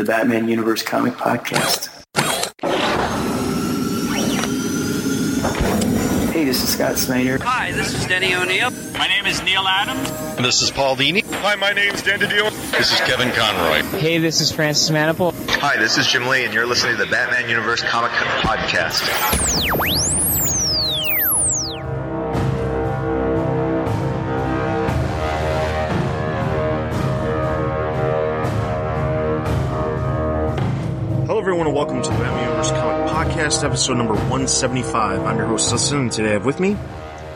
the Batman Universe Comic Podcast. Hey, this is Scott Snyder. Hi, this is Denny O'Neil. My name is Neal Adams. This is Paul Dini. Hi, my name's Dan DiDio. This is Kevin Conroy. Hey, this is Francis Manapul. Hi, this is Jim Lee, and you're listening to the Batman Universe Comic Podcast. Welcome to the Batman Universe Comic Podcast, episode number 175. I'm your host, Dustin, and today I have with me,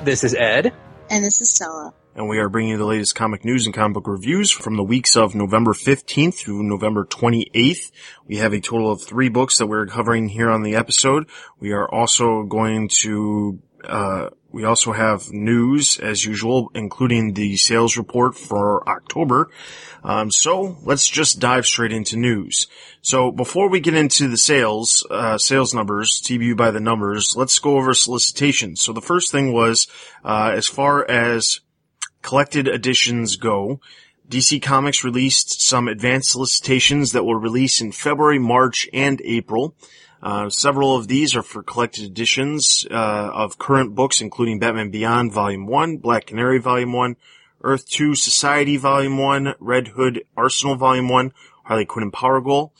This is Ed. And this is Stella. and we are bringing you the latest comic news and comic book reviews from the weeks of November 15th through November 28th. We have a total of three books that we're covering here on the episode. We are also going to, uh, we also have news as usual, including the sales report for October. Um, so let's just dive straight into news. So before we get into the sales, uh, sales numbers, TBU by the numbers, let's go over solicitations. So the first thing was, uh, as far as collected editions go, DC Comics released some advanced solicitations that will release in February, March, and April. Uh, several of these are for collected editions uh, of current books, including Batman Beyond Volume 1, Black Canary Volume 1, Earth 2 Society Volume 1, Red Hood Arsenal Volume 1, Harley Quinn and Power Girl,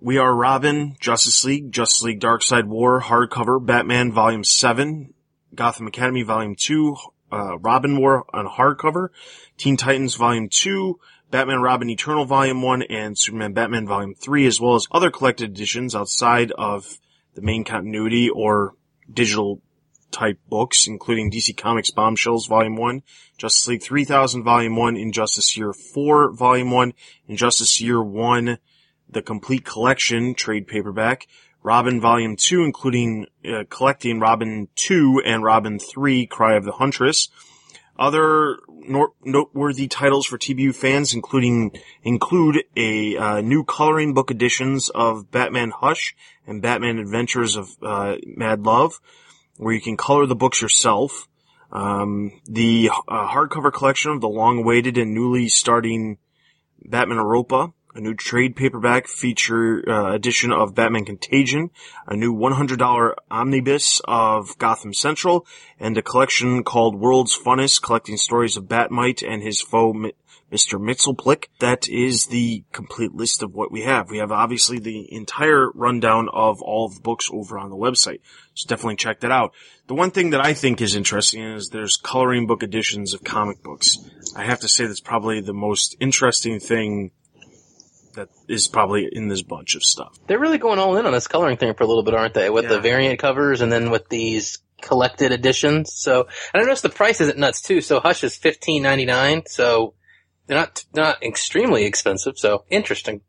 We Are Robin, Justice League, Justice League Darkseid War, hardcover, Batman Volume 7, Gotham Academy Volume 2, uh, Robin War on hardcover, Teen Titans Volume 2, Batman Robin Eternal Volume 1, and Superman Batman Volume 3, as well as other collected editions outside of the main continuity or digital type books, including DC Comics Bombshells Volume 1, Justice League 3000 Volume 1, Injustice Year 4 Volume 1, Injustice Year 1, the complete collection trade paperback, Robin Volume 2, including uh, collecting Robin 2 and Robin 3, Cry of the Huntress. Other nor- noteworthy titles for TBU fans, including include a uh, new coloring book editions of Batman Hush and Batman Adventures of uh, Mad Love, where you can color the books yourself. Um, the uh, hardcover collection of the long-awaited and newly starting Batman Europa, a new trade paperback feature uh, edition of Batman Contagion, a new $100 omnibus of Gotham Central, and a collection called World's Funnest, collecting stories of Batmite and his foe, Mr. Mxyzptlk. That is the complete list of what we have. We have obviously the entire rundown of all of the books over on the website, so definitely check that out. The one thing that I think is interesting is there's coloring book editions of comic books. I have to say that's probably the most interesting thing that is probably in this bunch of stuff. They're really going all in on this coloring thing for a little bit, aren't they? With Yeah. the variant covers and then with these collected editions. So, and I noticed the price isn't nuts too. So Hush is fifteen ninety nine. So they're not not extremely expensive. So interesting.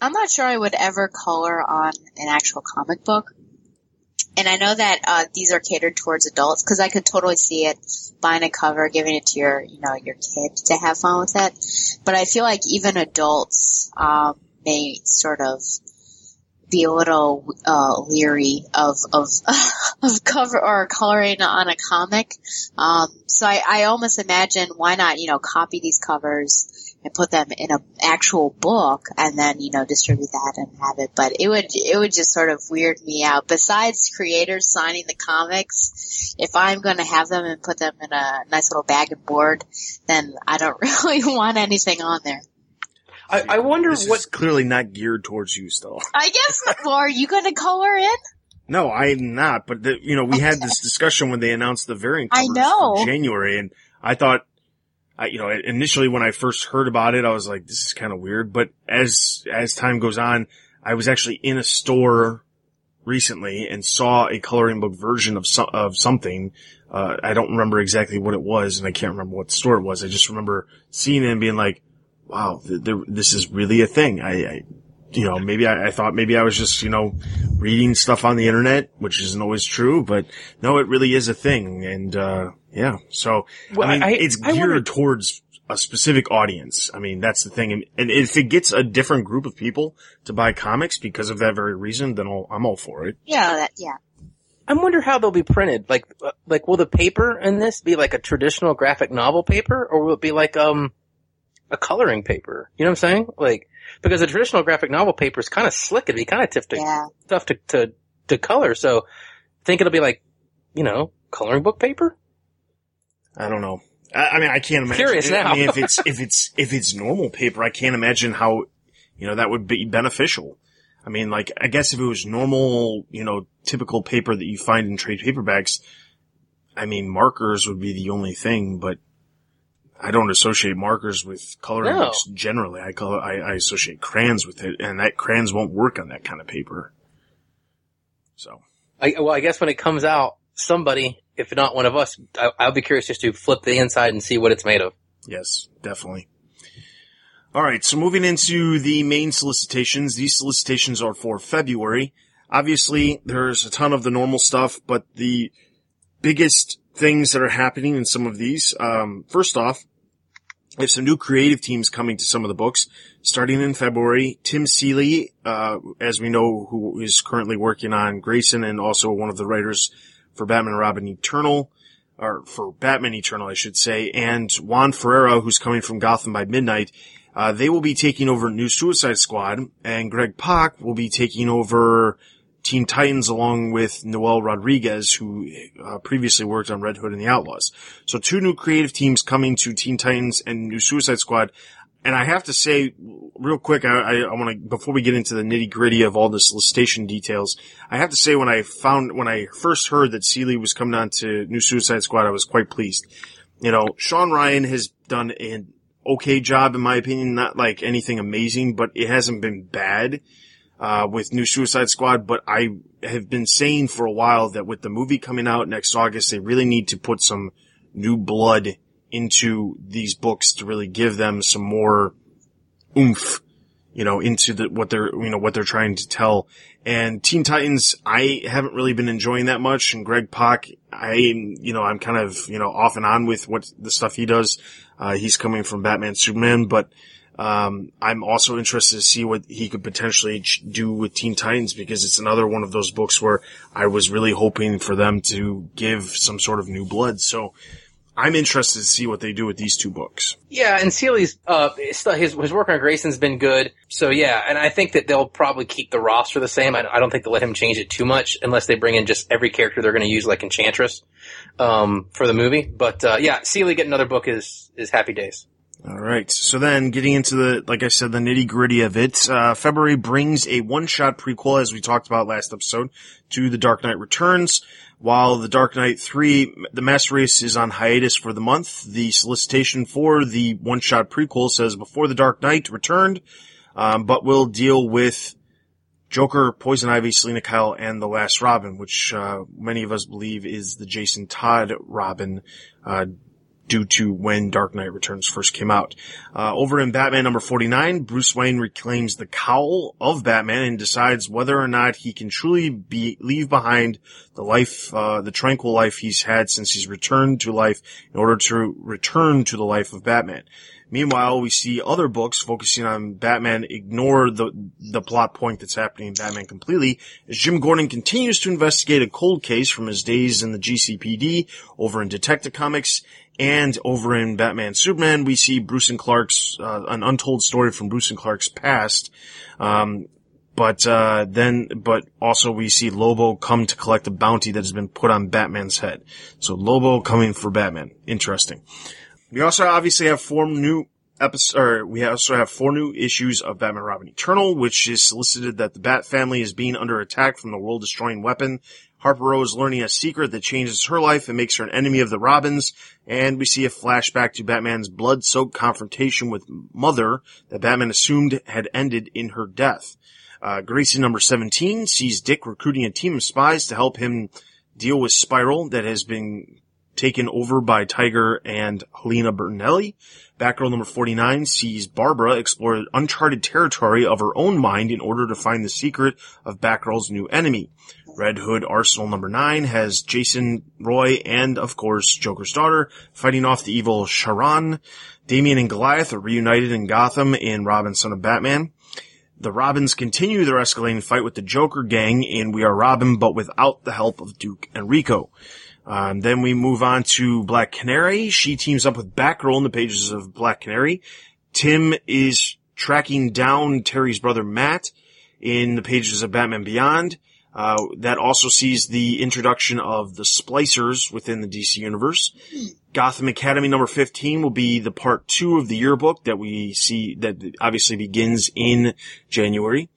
I'm not sure I would ever color on an actual comic book. And I know that uh, these are catered towards adults because I could totally see it buying a cover, giving it to your, you know, your kid to have fun with it. But I feel like even adults um, may sort of be a little uh, leery of of of cover or coloring on a comic. Um, so I, I almost imagine why not, you know, copy these covers and put them in a actual book and then, you know, distribute that and have it. But it would, it would just sort of weird me out. Besides creators signing the comics, if I'm going to have them and put them in a nice little bag and board, then I don't really want anything on there. I, I wonder This what is clearly not geared towards you still. I guess, well, are you going to color in? No, I'm not. But the, you know, we had this discussion when they announced the variant I covers know. for January, and I thought, I you know, initially when I first heard about it, I was like, this is kind of weird. But as as time goes on, I was actually in a store recently and saw a coloring book version of of something. Uh, I don't remember exactly what it was, and I can't remember what store it was. I just remember seeing it and being like, wow, th- th- this is really a thing. I, I you know, maybe I, I thought maybe I was just, you know, reading stuff on the internet, which isn't always true, but no, it really is a thing. And, uh, yeah. So, Well, I mean, I- it's I geared wonder- towards a specific audience. I mean, that's the thing. And, and if it gets a different group of people to buy comics because of that very reason, then I'll, I'm all for it. Yeah, that, yeah. I wonder how they'll be printed. Like, uh, like will the paper in this be like a traditional graphic novel paper, or will it be like um, a coloring paper. You know what I'm saying? Like, because a traditional graphic novel paper is kind of slick. It'd be kind of tough to, Yeah. tough to, to, to color. So I think it'll be like, you know, coloring book paper? I don't know. I, I mean, I can't imagine. Curious now. I mean, if it's if it's if it's normal paper, I can't imagine how you know that would be beneficial. I mean, like I guess if it was normal, you know, typical paper that you find in trade paperbacks, I mean, markers would be the only thing, but I don't associate markers with coloring No. books generally. I color, I, I associate crayons with it, and that crayons won't work on that kind of paper. So. I, well, I guess when it comes out, somebody, if not one of us, I, I'll be curious just to flip the inside and see what it's made of. Yes, definitely. All right, so moving into the main solicitations, these solicitations are for February. Obviously, there's a ton of the normal stuff, but the biggest things that are happening in some of these, um, first off, we have some new creative teams coming to some of the books. Starting in February, Tim Seeley, uh, as we know, who is currently working on Grayson and also one of the writers for Batman and Robin Eternal, or for Batman Eternal, I should say, and Juan Ferreyra, who's coming from Gotham by Midnight, uh, they will be taking over New Suicide Squad, and Greg Pak will be taking over Teen Titans along with Noel Rodriguez, who uh, previously worked on Red Hood and the Outlaws. So two new creative teams coming to Teen Titans and New Suicide Squad. And I have to say, real quick, I, I, I want to, before we get into the nitty gritty of all the solicitation details, I have to say when I found, when I first heard that Seeley was coming on to New Suicide Squad, I was quite pleased. You know, Sean Ryan has done an okay job, in my opinion, not like anything amazing, but it hasn't been bad uh, with New Suicide Squad, but I have been saying for a while that with the movie coming out next August, they really need to put some new blood into these books to really give them some more oomph, you know, into the, what they're, you know, what they're trying to tell. And Teen Titans, I haven't really been enjoying that much. And Greg Pak, I, you know, I'm kind of, you know, off and on with what the stuff he does. Uh, he's coming from Batman Superman, but, um, I'm also interested to see what he could potentially do with Teen Titans because it's another one of those books where I was really hoping for them to give some sort of new blood. So I'm interested to see what they do with these two books. Yeah, and Seeley's, uh, his, his work on Grayson's been good. So yeah, and I think that they'll probably keep the roster the same. I, I don't think they'll let him change it too much unless they bring in just every character they're going to use like Enchantress, um, for the movie. But, uh, yeah, Seeley getting another book is, is happy days. All right. So then getting into the, like I said, the nitty gritty of it, uh, February brings a one shot prequel, as we talked about last episode, to The Dark Knight Returns. While The Dark Knight 3, The Master Race is on hiatus for the month, the solicitation for the one shot prequel says before The Dark Knight returned, um, but will deal with Joker, Poison Ivy, Selina Kyle, and The Last Robin, which, uh, many of us believe is the Jason Todd Robin, uh, due to when Dark Knight Returns first came out. Uh, over in Batman number 49, Bruce Wayne reclaims the cowl of Batman and decides whether or not he can truly be, leave behind the life, uh, the tranquil life he's had since he's returned to life in order to return to the life of Batman. Meanwhile, we see other books focusing on Batman ignore the the plot point that's happening in Batman completely as Jim Gordon continues to investigate a cold case from his days in the GCPD over in Detective Comics and over in Batman Superman, we see Bruce and Clark's uh, an untold story from Bruce and Clark's past. Um, but uh, then, but also we see Lobo come to collect a bounty that has been put on Batman's head. So Lobo coming for Batman. Interesting. We also obviously have four new episodes, we also have four new issues of Batman Robin Eternal, which is solicited that the Bat family is being under attack from the world destroying weapon. Harper is learning a secret that changes her life and makes her an enemy of the Robins. And we see a flashback to Batman's blood-soaked confrontation with Mother that Batman assumed had ended in her death. Uh, Grayson number 17 sees Dick recruiting a team of spies to help him deal with Spiral that has been taken over by Tiger and Helena Bertinelli. Batgirl number 49 sees Barbara explore uncharted territory of her own mind in order to find the secret of Batgirl's new enemy. Red Hood Arsenal number 9 has Jason Roy and, of course, Joker's daughter fighting off the evil Sharon. Damian and Goliath are reunited in Gotham in Robin Son of Batman. The Robins continue their escalating fight with the Joker gang in We Are Robin, but without the help of Duke and Rico. Um, then we move on to Black Canary. She teams up with Batgirl in the pages of Black Canary. Tim is tracking down Terry's brother Matt in the pages of Batman Beyond. Uh, that also sees the introduction of the splicers within the DC universe. Gotham Academy number 15 will be the part two of the yearbook that we see that obviously begins in January.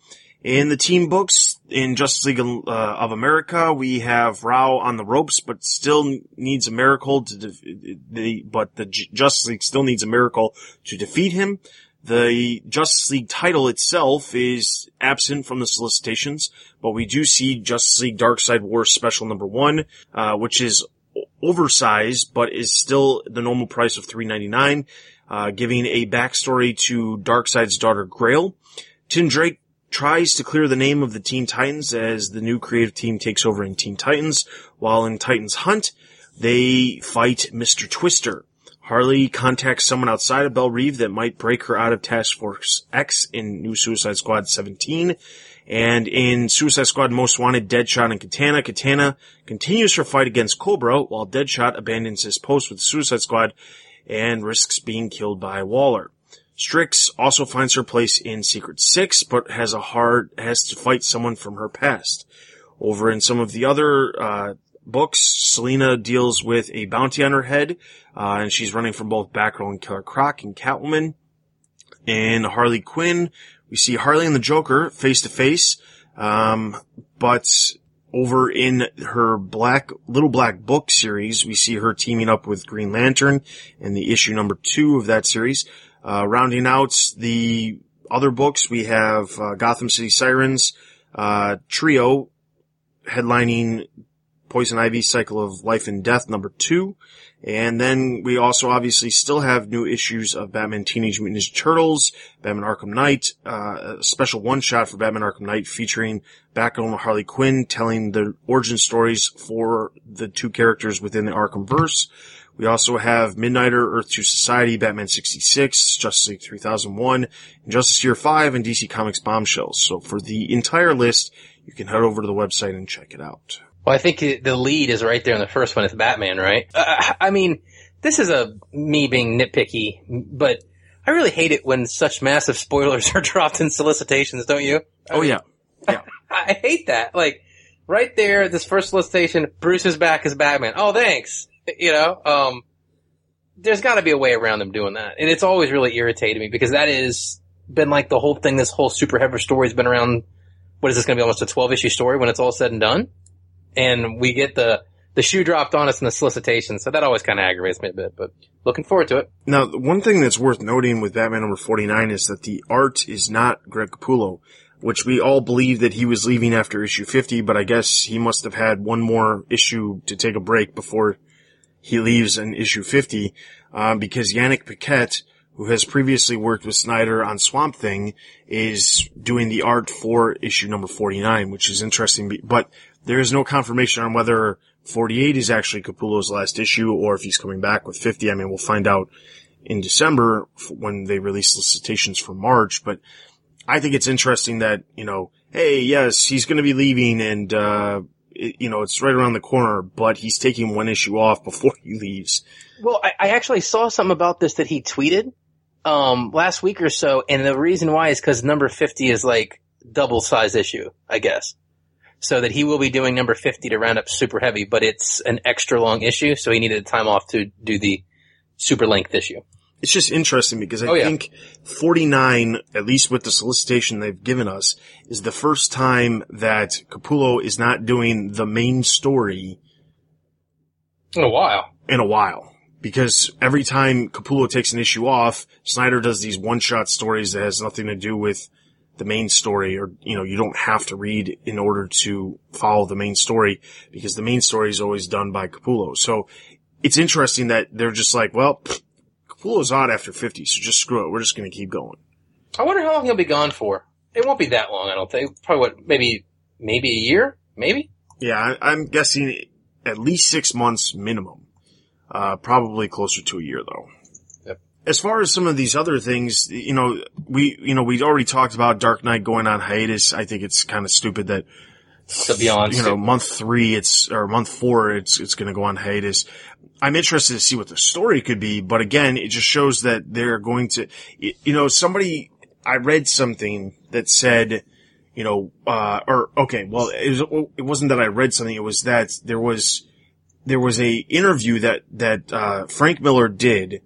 In the team books, in Justice League uh, of America, we have Rao on the ropes, but still needs a miracle to, def- the, but the J- Justice League still needs a miracle to defeat him. The Justice League title itself is absent from the solicitations, but we do see Justice League Darkseid Wars Special Number One, uh, which is oversized, but is still the normal price of three ninety nine, uh, giving a backstory to Darkseid's daughter Grail. Tim Drake tries to clear the name of the Teen Titans as the new creative team takes over in Teen Titans, while in Titans Hunt, they fight Mr. Twister. Harley contacts someone outside of Belle Reve that might break her out of Task Force X in New Suicide Squad 17. And in Suicide Squad Most Wanted, Deadshot and Katana, Katana continues her fight against Cobra while Deadshot abandons his post with the Suicide Squad and risks being killed by Waller. Strix also finds her place in Secret Six, but has a hard, has to fight someone from her past. Over in some of the other, uh, books, Selina deals with a bounty on her head, uh, and she's running from both Batgirl and Killer Croc and Catwoman. In Harley Quinn, we see Harley and the Joker face to face, um, but over in her black, little black book series, we see her teaming up with Green Lantern in the issue number two of that series. Uh, rounding out the other books, we have uh, Gotham City Sirens, uh, trio headlining Poison Ivy Cycle of Life and Death number two. And then we also obviously still have new issues of Batman Teenage Mutant Ninja Turtles, Batman Arkham Knight, uh, a special one shot for Batman Arkham Knight featuring Batgirl and Harley Quinn telling the origin stories for the two characters within the Arkham verse. We also have Midnighter, Earth 2 Society, Batman 66, Justice League 3001, Justice Year 5, and DC Comics Bombshells. So for the entire list, you can head over to the website and check it out. Well, I think the lead is right there in the first one. It's Batman, right? Uh, I mean, this is a me being nitpicky, but I really hate it when such massive spoilers are dropped in solicitations, don't you? I Oh mean, yeah. Yeah. I hate that. Like, right there, this first solicitation, Bruce is back as Batman. Oh, thanks. You know, um, there's gotta be a way around them doing that. And it's always really irritated me because that is been like the whole thing, this whole super heavy story has been around, what is this gonna be, almost a 12 issue story when it's all said and done? And we get the, the shoe dropped on us in the solicitation, so that always kind of aggravates me a bit, but looking forward to it. Now, one thing that's worth noting with Batman number 49 is that the art is not Greg Capullo, which we all believe that he was leaving after issue 50, but I guess he must have had one more issue to take a break before he leaves in issue 50, um, because Yanick Paquette, who has previously worked with Snyder on Swamp Thing, is doing the art for issue number 49, which is interesting, but there is no confirmation on whether 48 is actually Capullo's last issue or if he's coming back with 50. I mean, we'll find out in December when they release solicitations for March, but I think it's interesting that, you know, hey, yes, he's going to be leaving and, uh, it, you know, it's right around the corner, but he's taking one issue off before he leaves. Well, I, I actually saw something about this that he tweeted um last week or so, and the reason why is because number fifty is like double size issue, I guess. So that he will be doing number fifty to round up super heavy, but it's an extra long issue, so he needed time off to do the super length issue. It's just interesting because I Oh, yeah. think 49, at least with the solicitation they've given us, is the first time that Capullo is not doing the main story In a while. in a while. Because every time Capullo takes an issue off, Snyder does these one-shot stories that has nothing to do with the main story or, you know, you don't have to read in order to follow the main story because the main story is always done by Capullo. So it's interesting that they're just like, well, pfft, Capullo's out after 50, so just screw it. We're just going to keep going. I wonder how long he'll be gone for. It won't be that long, I don't think. Probably what, maybe, maybe a year? Maybe? Yeah, I, I'm guessing at least six months minimum. Uh, probably closer to a year though. Yep. As far as some of these other things, you know, we, you know, we already talked about Dark Knight going on hiatus. I think it's kind of stupid that, So beyond. you know, month three, it's, or month four, it's, it's going to go on hiatus. I'm interested to see what the story could be, but again, it just shows that they're going to, you know, somebody, I read something that said, you know, uh, or, okay, well, it, was, it wasn't that I read something, it was that there was, there was a interview that, that, uh, Frank Miller did,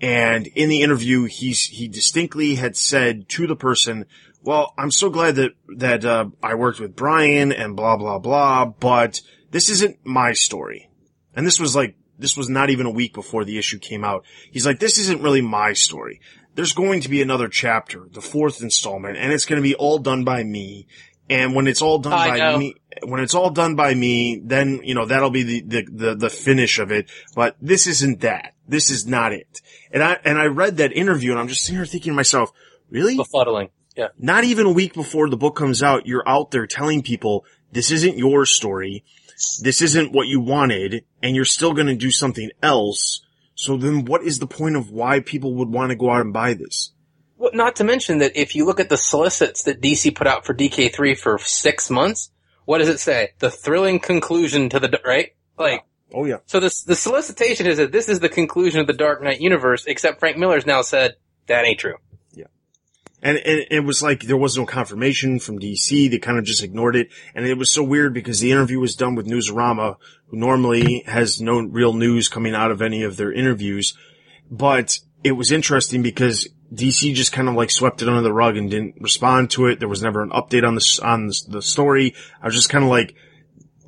and in the interview, he's, he distinctly had said to the person, well, I'm so glad that, that, uh, I worked with Brian and blah, blah, blah, but this isn't my story. And this was like, this was not even a week before the issue came out. He's like, this isn't really my story. There's going to be another chapter, the fourth installment, and it's going to be all done by me. And when it's all done I by know. me, when it's all done by me, then, you know, that'll be the, the, the, the finish of it. But this isn't that. This is not it. And I, and I read that interview and I'm just sitting here thinking to myself, really? Befuddling. Yeah. not even a week before the book comes out, you're out there telling people this isn't your story. This isn't what you wanted and you're still going to do something else. So then what is the point of why people would want to go out and buy this? Well, not to mention that if you look at the solicits that DC put out for DK3 for six months, what does it say? The thrilling conclusion to the, right? Like, Oh yeah. so this, the solicitation is that this is the conclusion of the Dark Knight universe, except Frank Miller's now said, that ain't true. And, and it was like there was no confirmation from DC. They kind of just ignored it. And it was so weird because the interview was done with Newsarama, who normally has no real news coming out of any of their interviews. But it was interesting because DC just kind of like swept it under the rug and didn't respond to it. There was never an update on the, on the, story. I was just kind of like,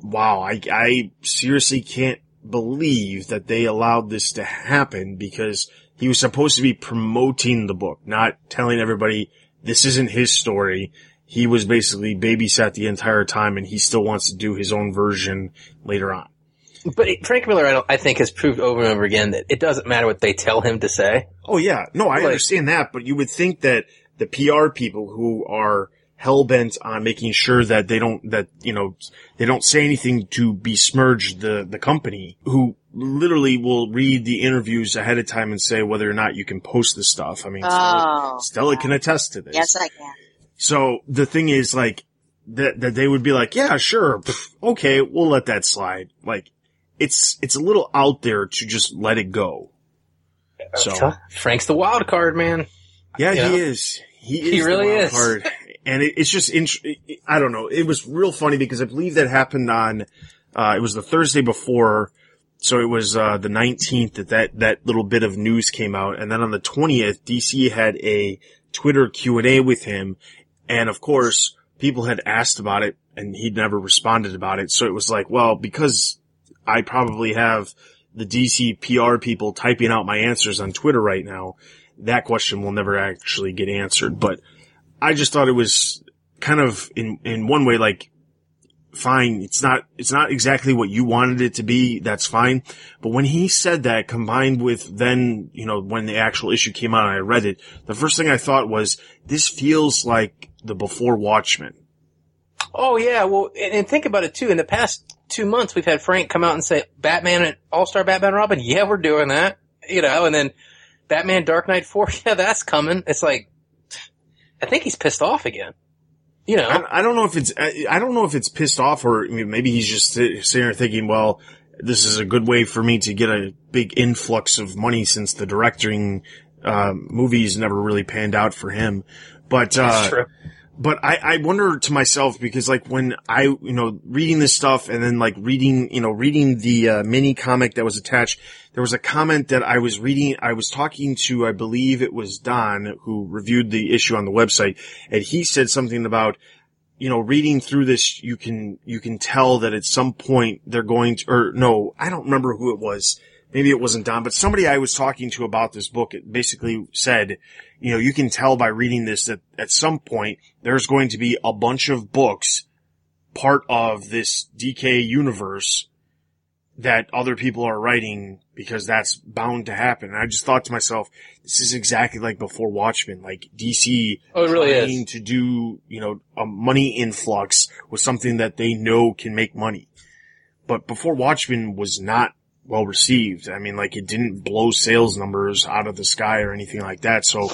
wow, I, I seriously can't believe that they allowed this to happen because he was supposed to be promoting the book, not telling everybody this isn't his story. He was basically babysat the entire time and he still wants to do his own version later on. But Frank Miller, I, don't, I think, has proved over and over again that it doesn't matter what they tell him to say. Oh yeah, no, I Like- understand that, but you would think that the PR people who are hell bent on making sure that they don't, that, you know, they don't say anything to besmirch the, the company, who literally will read the interviews ahead of time and say whether or not you can post the stuff. I mean, Stella, Oh, Stella can attest to this. yes, I can. So the thing is like that that they would be like, yeah, sure, pff, okay, we'll let that slide. Like it's it's a little out there to just let it go. Uh, so Frank's the wild card, man. yeah, Yeah. he is. He is He the really wild is. and it, it's just int- I don't know. It was real funny because I believe that happened on uh it was the Thursday before. So it was uh the 19th that, that that little bit of news came out and then on the 20th DC had a Twitter Q&A with him and of course people had asked about it and he'd never responded about it. So it was like, well, because I probably have the DC PR people typing out my answers on Twitter right now, that question will never actually get answered. But I just thought it was kind of in, in one way like, fine, it's not, it's not exactly what you wanted it to be, that's fine. But when he said that combined with then, you know, when the actual issue came out and I read it, the first thing I thought was, this feels like the before Watchmen. Oh yeah, well, and, and think about it too. In the past two months, we've had Frank come out and say, "Batman and All Star Batman Robin, yeah, we're doing that," you know, and then Batman Dark Knight Four, yeah, that's coming. It's like, I think he's pissed off again. You know, I, I don't know if it's I, I don't know if it's pissed off or maybe he's just sitting there thinking, well, this is a good way for me to get a big influx of money since the directing uh, movies never really panned out for him. But that's uh, true. But I, I wonder to myself because like when I, you know, reading this stuff and then like reading, you know, reading the uh, mini comic that was attached, there was a comment that I was reading, I was talking to, I believe it was Don who reviewed the issue on the website and he said something about, you know, reading through this, you can, you can tell that at some point they're going to, or no, I don't remember who it was. Maybe it wasn't Don, but somebody I was talking to about this book basically said, you know, you can tell by reading this that at some point there's going to be a bunch of books part of this DK universe that other people are writing because that's bound to happen. And I just thought to myself, this is exactly like before Watchmen, like DC Oh, really trying is. to do, you know, a money influx with something that they know can make money. But before Watchmen was not well received. I mean, like it didn't blow sales numbers out of the sky or anything like that. So,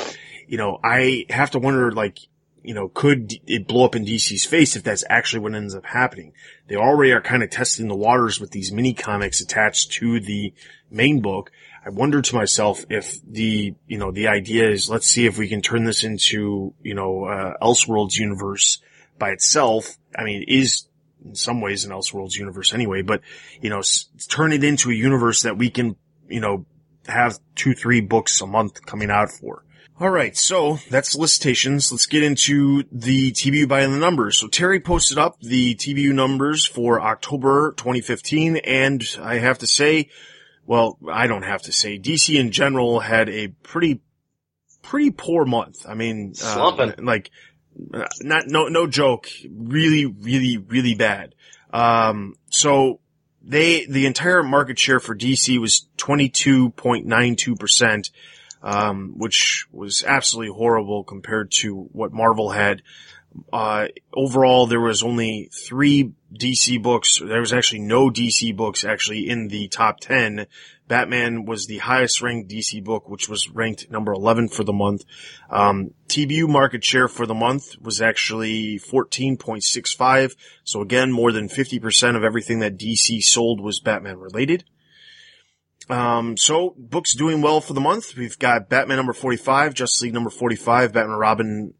you know, I have to wonder, like, you know, could it blow up in DC's face if that's actually what ends up happening? They already are kind of testing the waters with these mini comics attached to the main book. I wonder to myself if the, you know, the idea is let's see if we can turn this into, you know, uh, Elseworlds universe by itself. I mean, is in some ways an Elseworlds universe anyway, but, you know, s- turn it into a universe that we can, you know, have two, three books a month coming out for. All right, so that's solicitations. Let's get into the TBU by the numbers. So Terry posted up the TBU numbers for October 2015, and I have to say, well, I don't have to say, DC in general had a pretty, pretty poor month. I mean, uh, Slumping. like, not, no, no joke, really, really, really bad. Um, so they, the entire market share for DC was 22.92%, um, which was absolutely horrible compared to what Marvel had. Uh, overall, there was only three DC books. There was actually no DC books actually in the top 10. Batman was the highest ranked DC book, which was ranked number 11 for the month. Um, TBU market share for the month was actually 14.65. So again, more than 50% of everything that DC sold was Batman related. Um, so books doing well for the month. We've got Batman number 45, Justice League number 45, Batman Robin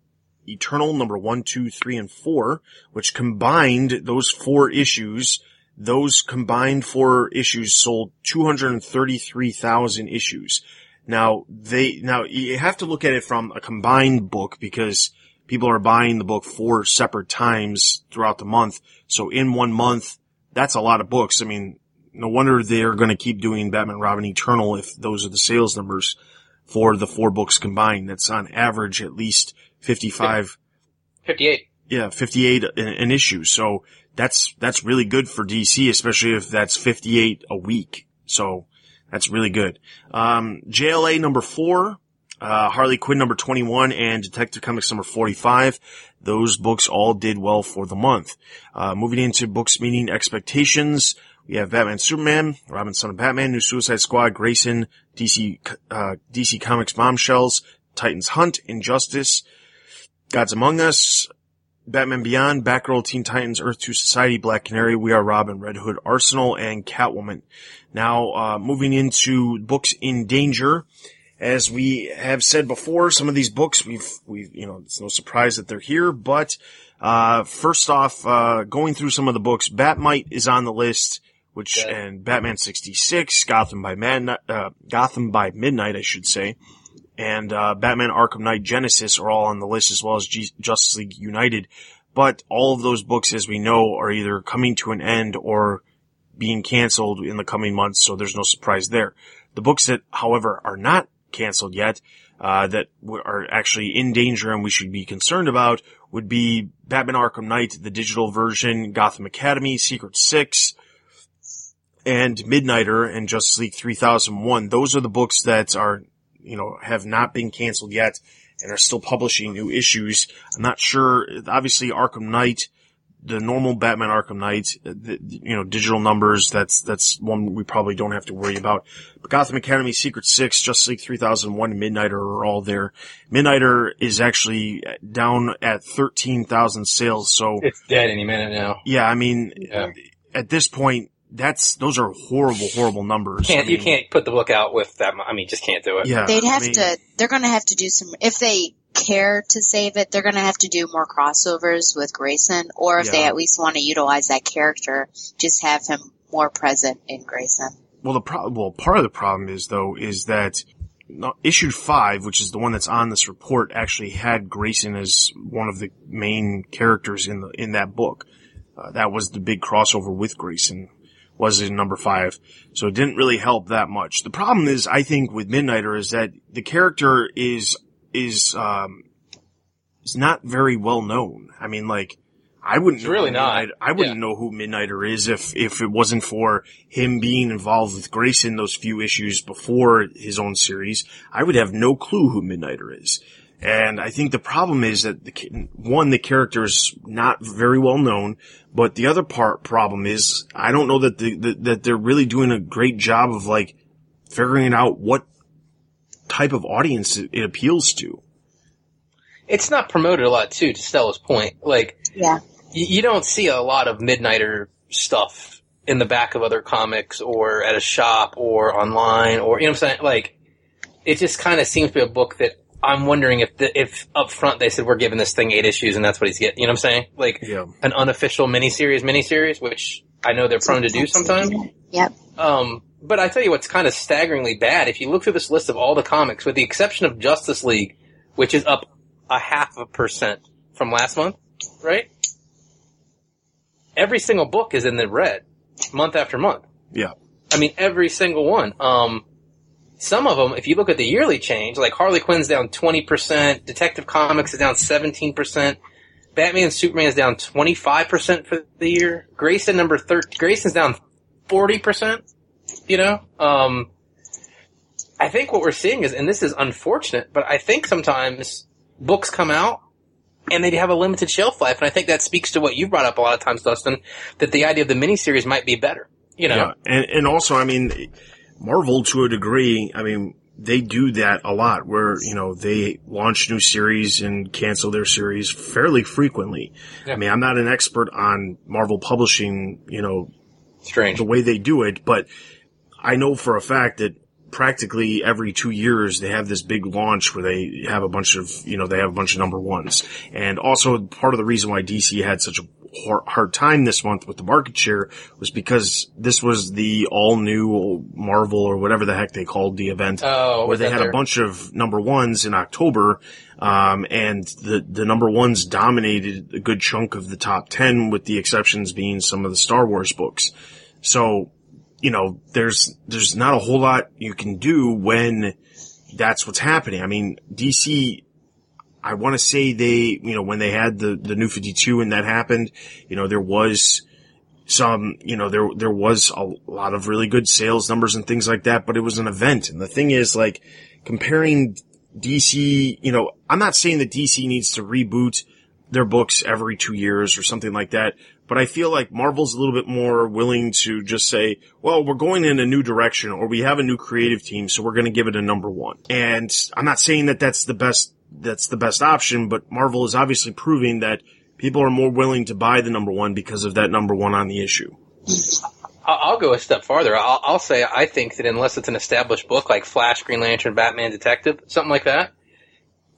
Eternal number one, two, three, and four, which combined those four issues, those combined four issues sold 233,000 issues. Now they, now you have to look at it from a combined book because people are buying the book four separate times throughout the month. So in one month, that's a lot of books. I mean, no wonder they're going to keep doing Batman Robin Eternal if those are the sales numbers for the four books combined. That's on average at least 55, 58. yeah, 58 an, an issue. So that's, that's really good for DC, especially if that's 58 a week. So that's really good. Um, JLA number four, uh, Harley Quinn number 21 and Detective Comics number 45. Those books all did well for the month. Uh, moving into books meeting expectations. We have Batman Superman, Robin Son of Batman, New Suicide Squad, Grayson, DC, uh, DC Comics Bombshells, Titans Hunt, Injustice, Gods Among Us, Batman Beyond, Batgirl, Teen Titans, Earth 2 Society, Black Canary, We Are Robin, Red Hood, Arsenal, and Catwoman. Now, uh, moving into books in danger. As we have said before, some of these books we've, we've, you know, it's no surprise that they're here, but, uh, first off, uh, going through some of the books, Batmite is on the list, which, Yeah. and Batman 66, Gotham by Midnight, uh, Gotham by Midnight, I should say, and, uh, Batman Arkham Knight Genesis are all on the list as well as G- Justice League United. But all of those books, as we know, are either coming to an end or being canceled in the coming months, so there's no surprise there. The books that, however, are not canceled yet, uh, that are actually in danger and we should be concerned about would be Batman Arkham Knight, the digital version, Gotham Academy, Secret Six, and Midnighter and Justice League 3001. Those are the books that are, you know, have not been canceled yet and are still publishing new issues. I'm not sure, obviously Arkham Knight, the normal Batman Arkham Knight, uh, the, you know, digital numbers, that's, that's one we probably don't have to worry about. But Gotham Academy, Secret Six, Justice League 3001, and Midnighter are all there. Midnighter is actually down at 13,000 sales, so It's dead any minute now. yeah, I mean, Yeah. at this point, that's, those are horrible, horrible numbers. Can't I you can't put the book out with that? I mean, just can't do it. Yeah. They'd I have mean, to, they're gonna have to do some, if they care to save it, they're gonna have to do more crossovers with Grayson, or if they at least want to utilize that character, just have him more present in Grayson. Well, the pro- well, part of the problem is though, is that no, issue five, which is the one that's on this report, actually had Grayson as one of the main characters in the, in that book. Uh, that was the big crossover with Grayson, was in number five. So it didn't really help that much. The problem is, I think, with Midnighter is that the character is, is, um, is not very well known. I mean, like, I wouldn't really not. Midnight- I wouldn't Yeah. know who Midnighter is if, if it wasn't for him being involved with Grayson those few issues before his own series. I would have no clue who Midnighter is. And I think the problem is that the, one, the character is not very well known, but the other part problem is I don't know that the, the, that they're really doing a great job of like figuring out what type of audience it, it appeals to. it's not promoted a lot too. To Stella's point, like Yeah. you, you don't see a lot of Midnighter stuff in the back of other comics or at a shop or online or you know what I'm saying. Like it just kind of seems to be a book that I'm wondering if the, if up front they said we're giving this thing eight issues and that's what he's getting. You know what I'm saying? Like Yeah. an unofficial miniseries, miniseries, which I know they're prone to do sometimes. Yep. Um, but I tell you what's kind of staggeringly bad. If you look through this list of all the comics, with the exception of Justice League, which is up a half a percent from last month, right? Every single book is in the red, month after month. Yeah. I mean, every single one. Um, some of them, if you look at the yearly change, like Harley Quinn's down 20%, Detective Comics is down 17%, Batman Superman is down 25% for the year, Grayson number 13, Grayson's down 40%, you know? Um, I think what we're seeing is, and this is unfortunate, but I think sometimes books come out and they have a limited shelf life, and I think that speaks to what you brought up a lot of times, Dustin, that the idea of the miniseries might be better, you know? Yeah, and and also, I mean, Marvel to a degree, I mean, they do that a lot, where you know they launch new series and cancel their series fairly frequently. Yeah. I mean, I'm not an expert on Marvel publishing, you know, Strange. the way they do it, but I know for a fact that practically every two years they have this big launch where they have a bunch of, you know, they have a bunch of number ones. And also part of the reason why DC had such a hard time this month with the market share was because this was the all new Marvel or whatever the heck they called the event Oh, where they had a bunch of number ones in October, um, and the the number ones dominated a good chunk of the top ten, with the exceptions being some of the Star Wars books. So, you know, there's there's not a whole lot you can do when that's what's happening. I mean, DC. I want to say they, you know, when they had the, the new 52 and that happened, you know, there was some, you know, there, there was a lot of really good sales numbers and things like that, but it was an event. And the thing is, like, comparing DC, you know, I'm not saying that DC needs to reboot their books every two years or something like that, but I feel like Marvel's a little bit more willing to just say, well, we're going in a new direction or we have a new creative team, so we're going to give it a number one. And I'm not saying that that's the best, that's the best option, but Marvel is obviously proving that people are more willing to buy the number one because of that number one on the issue. I'll go a step farther. I'll, I'll say I think that unless it's an established book like Flash, Green Lantern, Batman, Detective, something like that,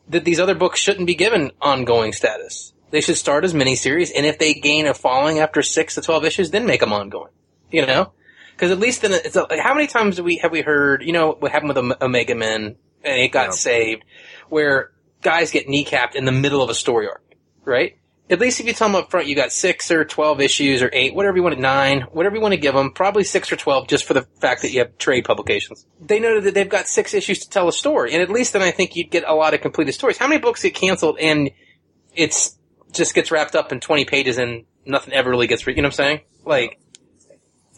that these other books shouldn't be given ongoing status. They should start as miniseries, and if they gain a following after six to twelve issues, then make them ongoing. You know, because at least then it's a, like, how many times do we have we heard? You know what happened with Omega Men, and it got Yeah. saved, where guys get kneecapped in the middle of a story arc, right? At least if you tell them up front, you got six or twelve issues or eight, whatever you want, nine, whatever you want to give them. Probably six or twelve, just for the fact that you have trade publications. They know that they've got six issues to tell a story, and at least then I think you'd get a lot of completed stories. How many books get canceled and it's just gets wrapped up in twenty pages and nothing ever really gets? Re- you know what I'm saying? Like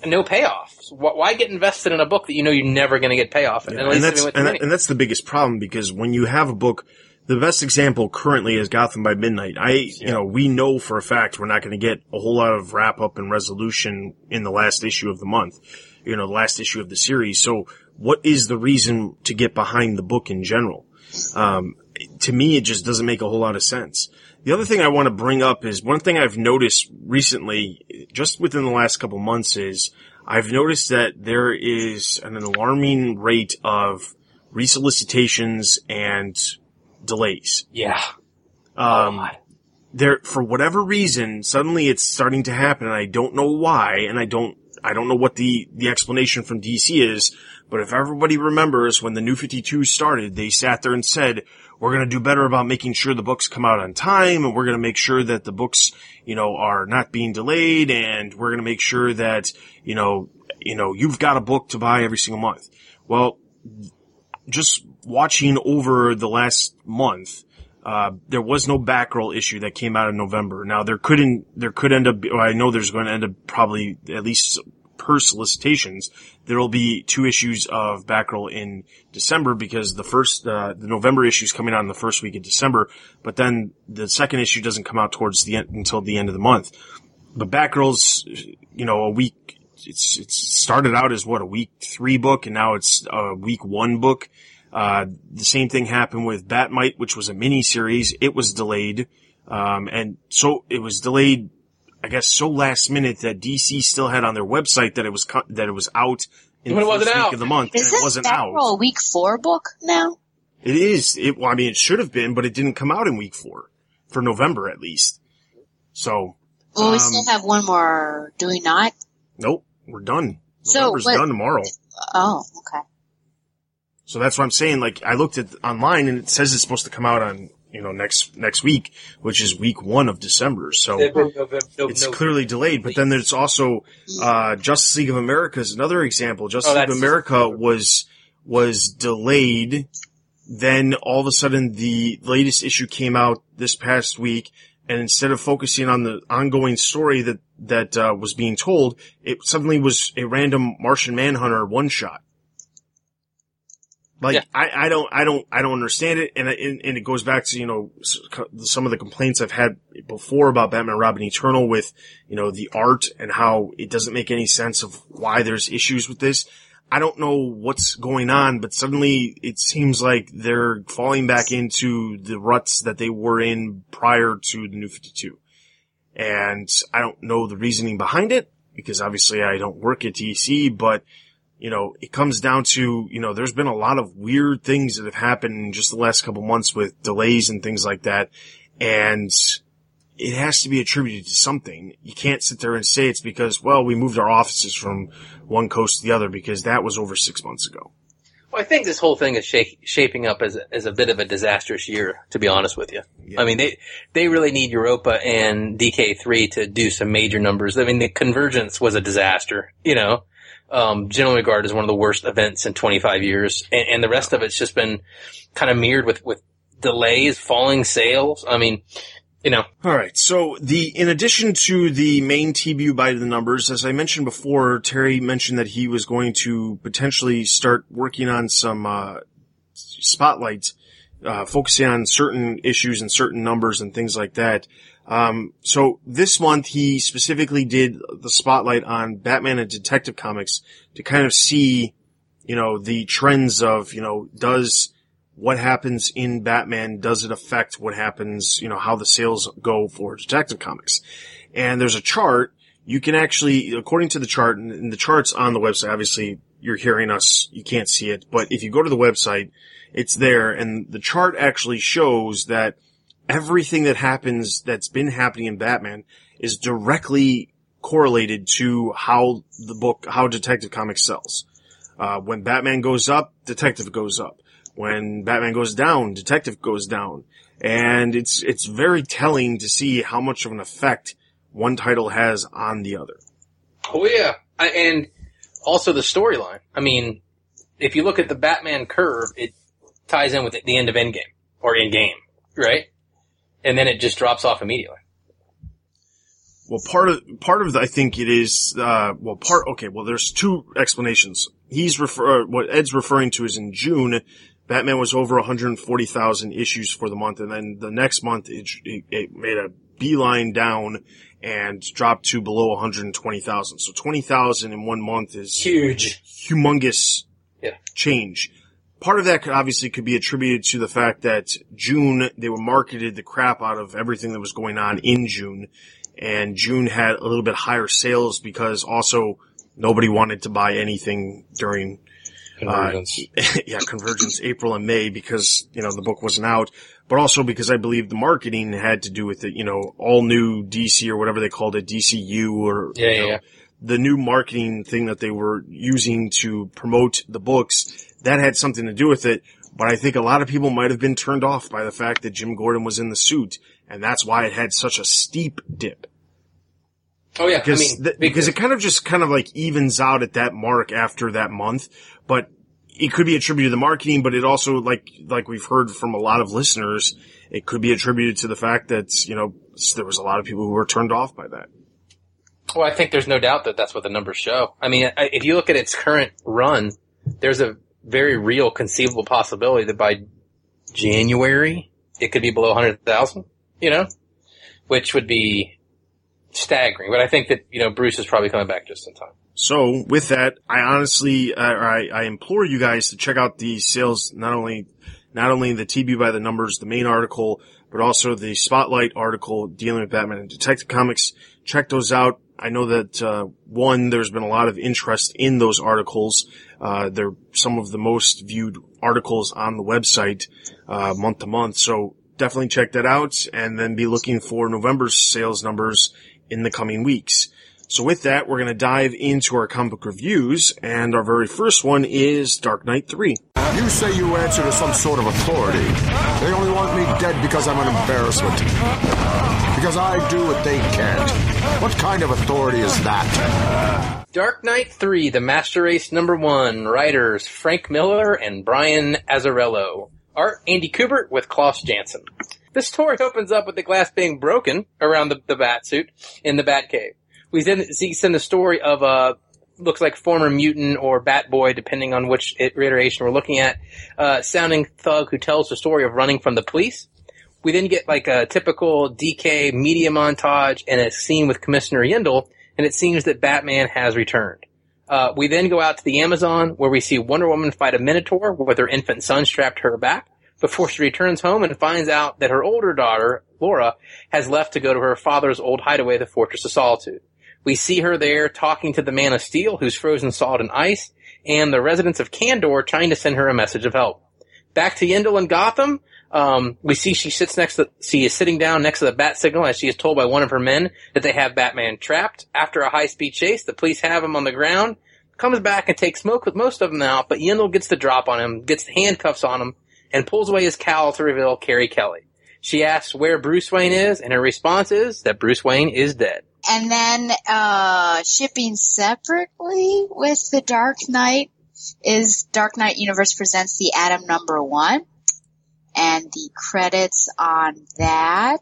no payoff. Why why get invested in a book that you know you're never going to get payoff in? At and least that's if it went and, that- and that's the biggest problem because when you have a book, the best example currently is Gotham by Midnight. I, you know, we know for a fact we're not going to get a whole lot of wrap up and resolution in the last issue of the month, you know, the last issue of the series. So, what is the reason to get behind the book in general? Um, to me, it just doesn't make a whole lot of sense. The other thing I want to bring up is one thing I've noticed recently, just within the last couple months, is I've noticed that there is an alarming rate of resolicitations and delays. yeah. Um, God. there, for whatever reason, suddenly it's starting to happen and I don't know why and I don't, I don't know what the, the explanation from DC is, but if everybody remembers when the new 52 started, they sat there and said, we're going to do better about making sure the books come out on time and we're going to make sure that the books, you know, are not being delayed and we're going to make sure that, you know, you know, you've got a book to buy every single month. Well, just watching over the last month, uh, there was no Batgirl issue that came out in November. Now there couldn't, there could end up, I know there's going to end up probably at least per solicitations, there will be two issues of Batgirl in December because the first, uh, the November issue is coming out in the first week of December, but then the second issue doesn't come out towards the end, until the end of the month. But Batgirl's, you know, a week, it's, it's started out as what, a week three book and now it's a week one book. Uh, the same thing happened with Batmite, which was a mini series. It was delayed. Um, and so it was delayed, I guess, so last minute that DC still had on their website that it was, co- that it was out in When it the wasn't first week out. of the month Is and it this wasn't Batgirl out. a week four book now? It is. It, well, I mean, it should have been, but it didn't come out in week four for November at least. So, Well, we Um, still have one more, do we not? nope, we're done. So, November's what- done tomorrow. Oh, okay. So that's what I'm saying. Like, I looked at online and it says it's supposed to come out on, you know, next, next week, which is week one of December. So it's clearly delayed, but then there's also, uh, Justice League of America is another example. Justice Oh, League of America was, was delayed. Then all of a sudden the latest issue came out this past week. And instead of focusing on the ongoing story that, that, uh, was being told, it suddenly was a random Martian Manhunter one shot. Like Yeah. I, I don't I don't I don't understand it, and, and and it goes back to you know some of the complaints I've had before about Batman Robin Eternal with you know the art and how it doesn't make any sense of why there's issues with this. I don't know what's going on, but suddenly it seems like they're falling back into the ruts that they were in prior to the New Fifty Two, and I don't know the reasoning behind it because obviously I don't work at DC, but you know, it comes down to, you know, there's been a lot of weird things that have happened in just the last couple months with delays and things like that. And it has to be attributed to something. You can't sit there and say it's because, well, we moved our offices from one coast to the other because that was over six months ago. Well, I think this whole thing is shake, shaping up as a, as a bit of a disastrous year, to be honest with you. Yeah. I mean, they they really need Europa and DK3 to do some major numbers. I mean, the Convergence was a disaster. You know, um, General Guard is one of the worst events in 25 years, and, and the rest of it's just been kind of mirrored with with delays, falling sales. I mean, you know, All right. So the in addition to the main TBU by the numbers, as I mentioned before, Terry mentioned that he was going to potentially start working on some uh, spotlight, uh, focusing on certain issues and certain numbers and things like that. Um, so this month he specifically did the spotlight on Batman and Detective Comics to kind of see, you know, the trends of, you know, does what happens in Batman, does it affect what happens, you know, how the sales go for Detective Comics? And there's a chart. You can actually, according to the chart, and the chart's on the website, obviously you're hearing us, you can't see it, but if you go to the website, it's there, and the chart actually shows that everything that happens that's been happening in Batman is directly correlated to how the book, how Detective Comics sells. Uh, when Batman goes up, Detective goes up. When Batman goes down, Detective goes down. And it's, it's very telling to see how much of an effect one title has on the other. Oh yeah, I, and also the storyline. I mean, if you look at the Batman curve, it ties in with the end of Endgame or Endgame, right? And then it just drops off immediately. Well, part of part of the, I think it is uh, well part okay. Well, there's two explanations. He's refer uh, what Ed's referring to is in June, Batman was over 140,000 issues for the month, and then the next month it, it, it made a beeline down and dropped to below 120,000. So 20,000 in one month is Huge. humongous Yeah. change. Part of that could obviously could be attributed to the fact that June, they were marketed the crap out of everything that was going on in June. And June had a little bit higher sales because also nobody wanted to buy anything during, uh, Convergence. yeah, Convergence April and May because, you know, the book wasn't out, but also because I believe the marketing had to do with it, you know, all new DC or whatever they called it, DCU or, Yeah, you know, yeah. the new marketing thing that they were using to promote the books, that had something to do with it. But I think a lot of people might have been turned off by the fact that Jim Gordon was in the suit, and that's why it had such a steep dip. oh yeah, Because, I mean, th- because it kind of just kind of like evens out at that mark after that month, but it could be attributed to the marketing, but it also, like, like we've heard from a lot of listeners, it could be attributed to the fact that, you know, there was a lot of people who were turned off by that. Well, I think there's no doubt that that's what the numbers show. I mean, I- if you look at its current run, there's a very real conceivable possibility that by January it could be below 100,000, you know? Which would be staggering. But I think that you know Bruce is probably coming back just in time. So with that, I honestly, I, I implore you guys to check out the sales, not only, not only the TB by the numbers, the main article, but also the spotlight article dealing with Batman and Detective Comics. Check those out. I know that, uh, one, there's been a lot of interest in those articles. Uh, they're some of the most viewed articles on the website, uh, month to month. So definitely check that out and then be looking for November's sales numbers in the coming weeks. So with that, we're going to dive into our comic book reviews, and our very first one is Dark Knight 3. You say you answer to some sort of authority. They only want me dead because I'm an embarrassment. Because I do what they can't. What kind of authority is that? Dark Knight 3, The Master Race Number 1, writers Frank Miller and Brian Azzarello. Art Andy Kubert with Klaus Janson. This story opens up with the glass being broken around the, the bat suit in the bat cave. We then see the story of a looks like former mutant or bat boy, depending on which iteration we're looking at, uh, sounding thug who tells the story of running from the police. We then get like a typical DK media montage and a scene with Commissioner Yindel, and it seems that Batman has returned. Uh, we then go out to the Amazon where we see Wonder Woman fight a Minotaur with her infant son strapped to her back before she returns home and finds out that her older daughter, Laura, has left to go to her father's old hideaway, the Fortress of Solitude. We see her there talking to the Man of Steel, who's frozen solid in ice, and the residents of Kandor trying to send her a message of help. Back to Yindel and Gotham, um, we see she sits next to, she is sitting down next to the bat signal as she is told by one of her men that they have Batman trapped. After a high speed chase, the police have him on the ground, comes back and takes smoke with most of them out, but Yindel gets the drop on him, gets the handcuffs on him, and pulls away his cowl to reveal Carrie Kelly. She asks where Bruce Wayne is, and her response is that Bruce Wayne is dead. And then uh, shipping separately with the Dark Knight is Dark Knight Universe presents the Atom number one. And the credits on that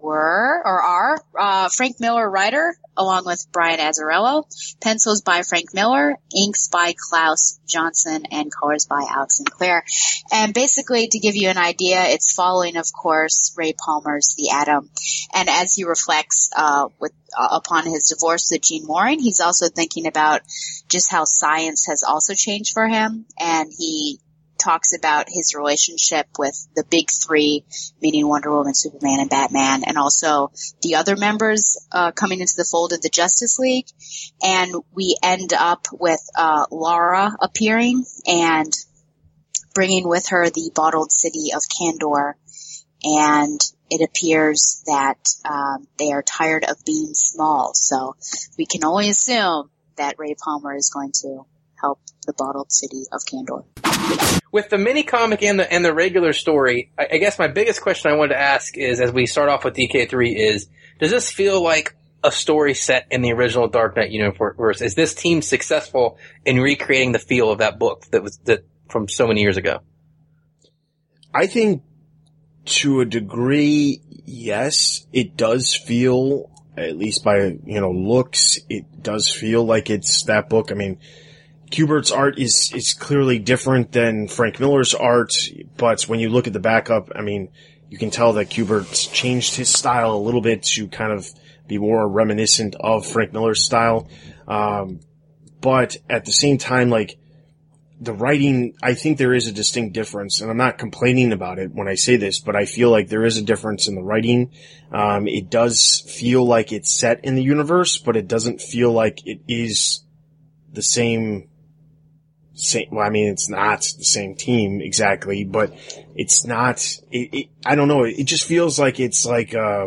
were, or are, uh, Frank Miller writer, along with Brian Azzarello, pencils by Frank Miller, inks by Klaus Janson, and colors by Alex Sinclair. And basically, to give you an idea, it's following, of course, Ray Palmer's The Atom. And as he reflects uh, with uh, upon his divorce with Jean Warren, he's also thinking about just how science has also changed for him, and he talks about his relationship with the big three, meaning Wonder Woman, Superman, and Batman, and also the other members uh, coming into the fold of the Justice League. And we end up with uh, Laura appearing and bringing with her the bottled city of Kandor. And it appears that um, they are tired of being small. So we can only assume that Ray Palmer is going to help the bottled city of Kandor. With the mini comic and the and the regular story, I, I guess my biggest question I wanted to ask is, as we start off with DK3, is does this feel like a story set in the original Dark Knight universe? Is this team successful in recreating the feel of that book that was that from so many years ago? I think to a degree, yes, it does feel, at least by, you know, looks, it does feel like it's that book. I mean, Kubert's art is, is clearly different than Frank Miller's art, but when you look at the backup, I mean, you can tell that Kubert's changed his style a little bit to kind of be more reminiscent of Frank Miller's style. Um, but at the same time, like, the writing, I think there is a distinct difference, and I'm not complaining about it when I say this, but I feel like there is a difference in the writing. Um, it does feel like it's set in the universe, but it doesn't feel like it is the same same, well, I mean, it's not the same team exactly, but it's not, it, it, I don't know, it just feels like it's like a,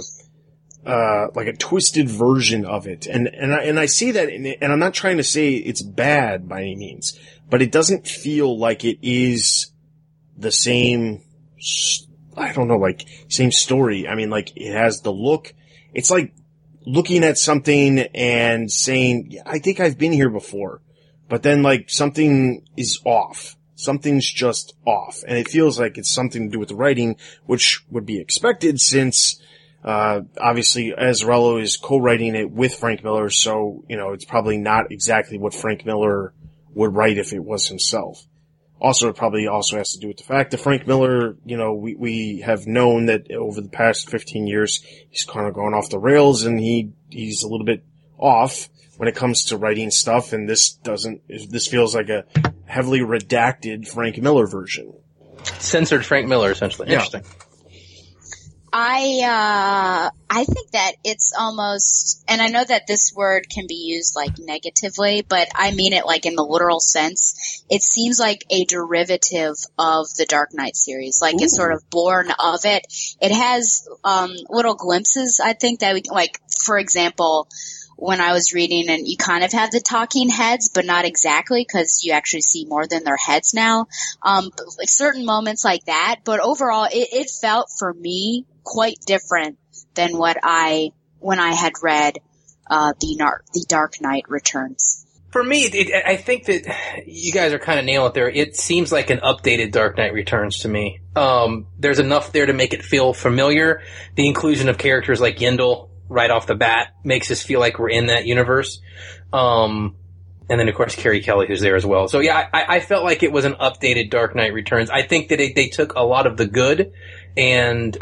uh, like a twisted version of it. And, and I, and I see that, and I'm not trying to say it's bad by any means, but it doesn't feel like it is the same, I don't know, like, same story. I mean, like, it has the look, it's like looking at something and saying, I think I've been here before but then like something is off. Something's just off. And it feels like it's something to do with the writing, which would be expected since, uh, obviously Azzarello is co-writing it with Frank Miller. So, you know, it's probably not exactly what Frank Miller would write if it was himself. also, it probably also has to do with the fact that Frank Miller, you know, we, we have known that over the past 15 years, he's kind of gone off the rails and he, he's a little bit off when it comes to writing stuff. And this doesn't, this feels like a heavily redacted Frank Miller version. Censored Frank Miller, essentially. Yeah. Interesting. I uh I think that it's almost and I know that this word can be used like negatively, but I mean it like in the literal sense. It seems like a derivative of the Dark Knight series. Like it's sort of born of it. It has um little glimpses I think that we like for example when I was reading and you kind of have the talking heads, but not exactly because you actually see more than their heads now. Um, certain moments like that, but overall it, it felt for me quite different than what I, when I had read, uh, the, Nar- the Dark Knight Returns. For me, it, I think that you guys are kind of nailing it there. It seems like an updated Dark Knight Returns to me. Um, there's enough there to make it feel familiar. The inclusion of characters like Yindel right off the bat makes us feel like we're in that universe. Um, and then of course Carrie Kelly who's there as well. So yeah, I, I felt like it was an updated Dark Knight Returns. I think that they, they took a lot of the good and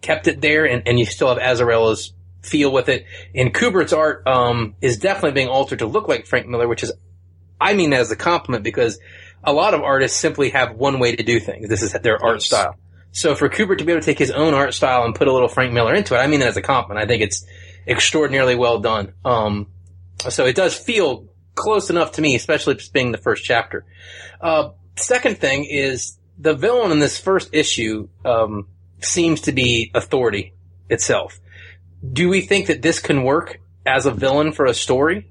kept it there, and, and you still have Azzarello's feel with it. And Kubert's art um, is definitely being altered to look like Frank Miller, which is, I mean that as a compliment because a lot of artists simply have one way to do things. This is their art style. So for Kubert to be able to take his own art style and put a little Frank Miller into it, I mean that as a compliment. I think it's extraordinarily well done. Um, so it does feel close enough to me, especially just being the first chapter. Uh, second thing is the villain in this first issue um, seems to be authority itself. Do we think that this can work as a villain for a story,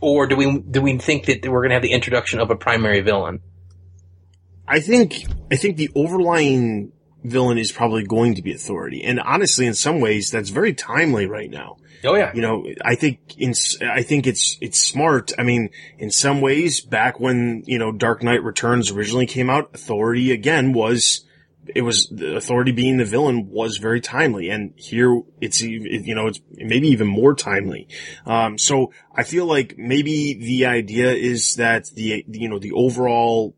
or do we do we think that we're going to have the introduction of a primary villain? I think I think the overlying villain is probably going to be authority, and honestly, in some ways, that's very timely right now. Oh yeah, You know, I think in I think it's it's smart. I mean, in some ways, back when you know Dark Knight Returns originally came out, authority again was it was the authority being the villain was very timely, and here it's you know it's maybe even more timely. Um, so I feel like maybe the idea is that the you know the overall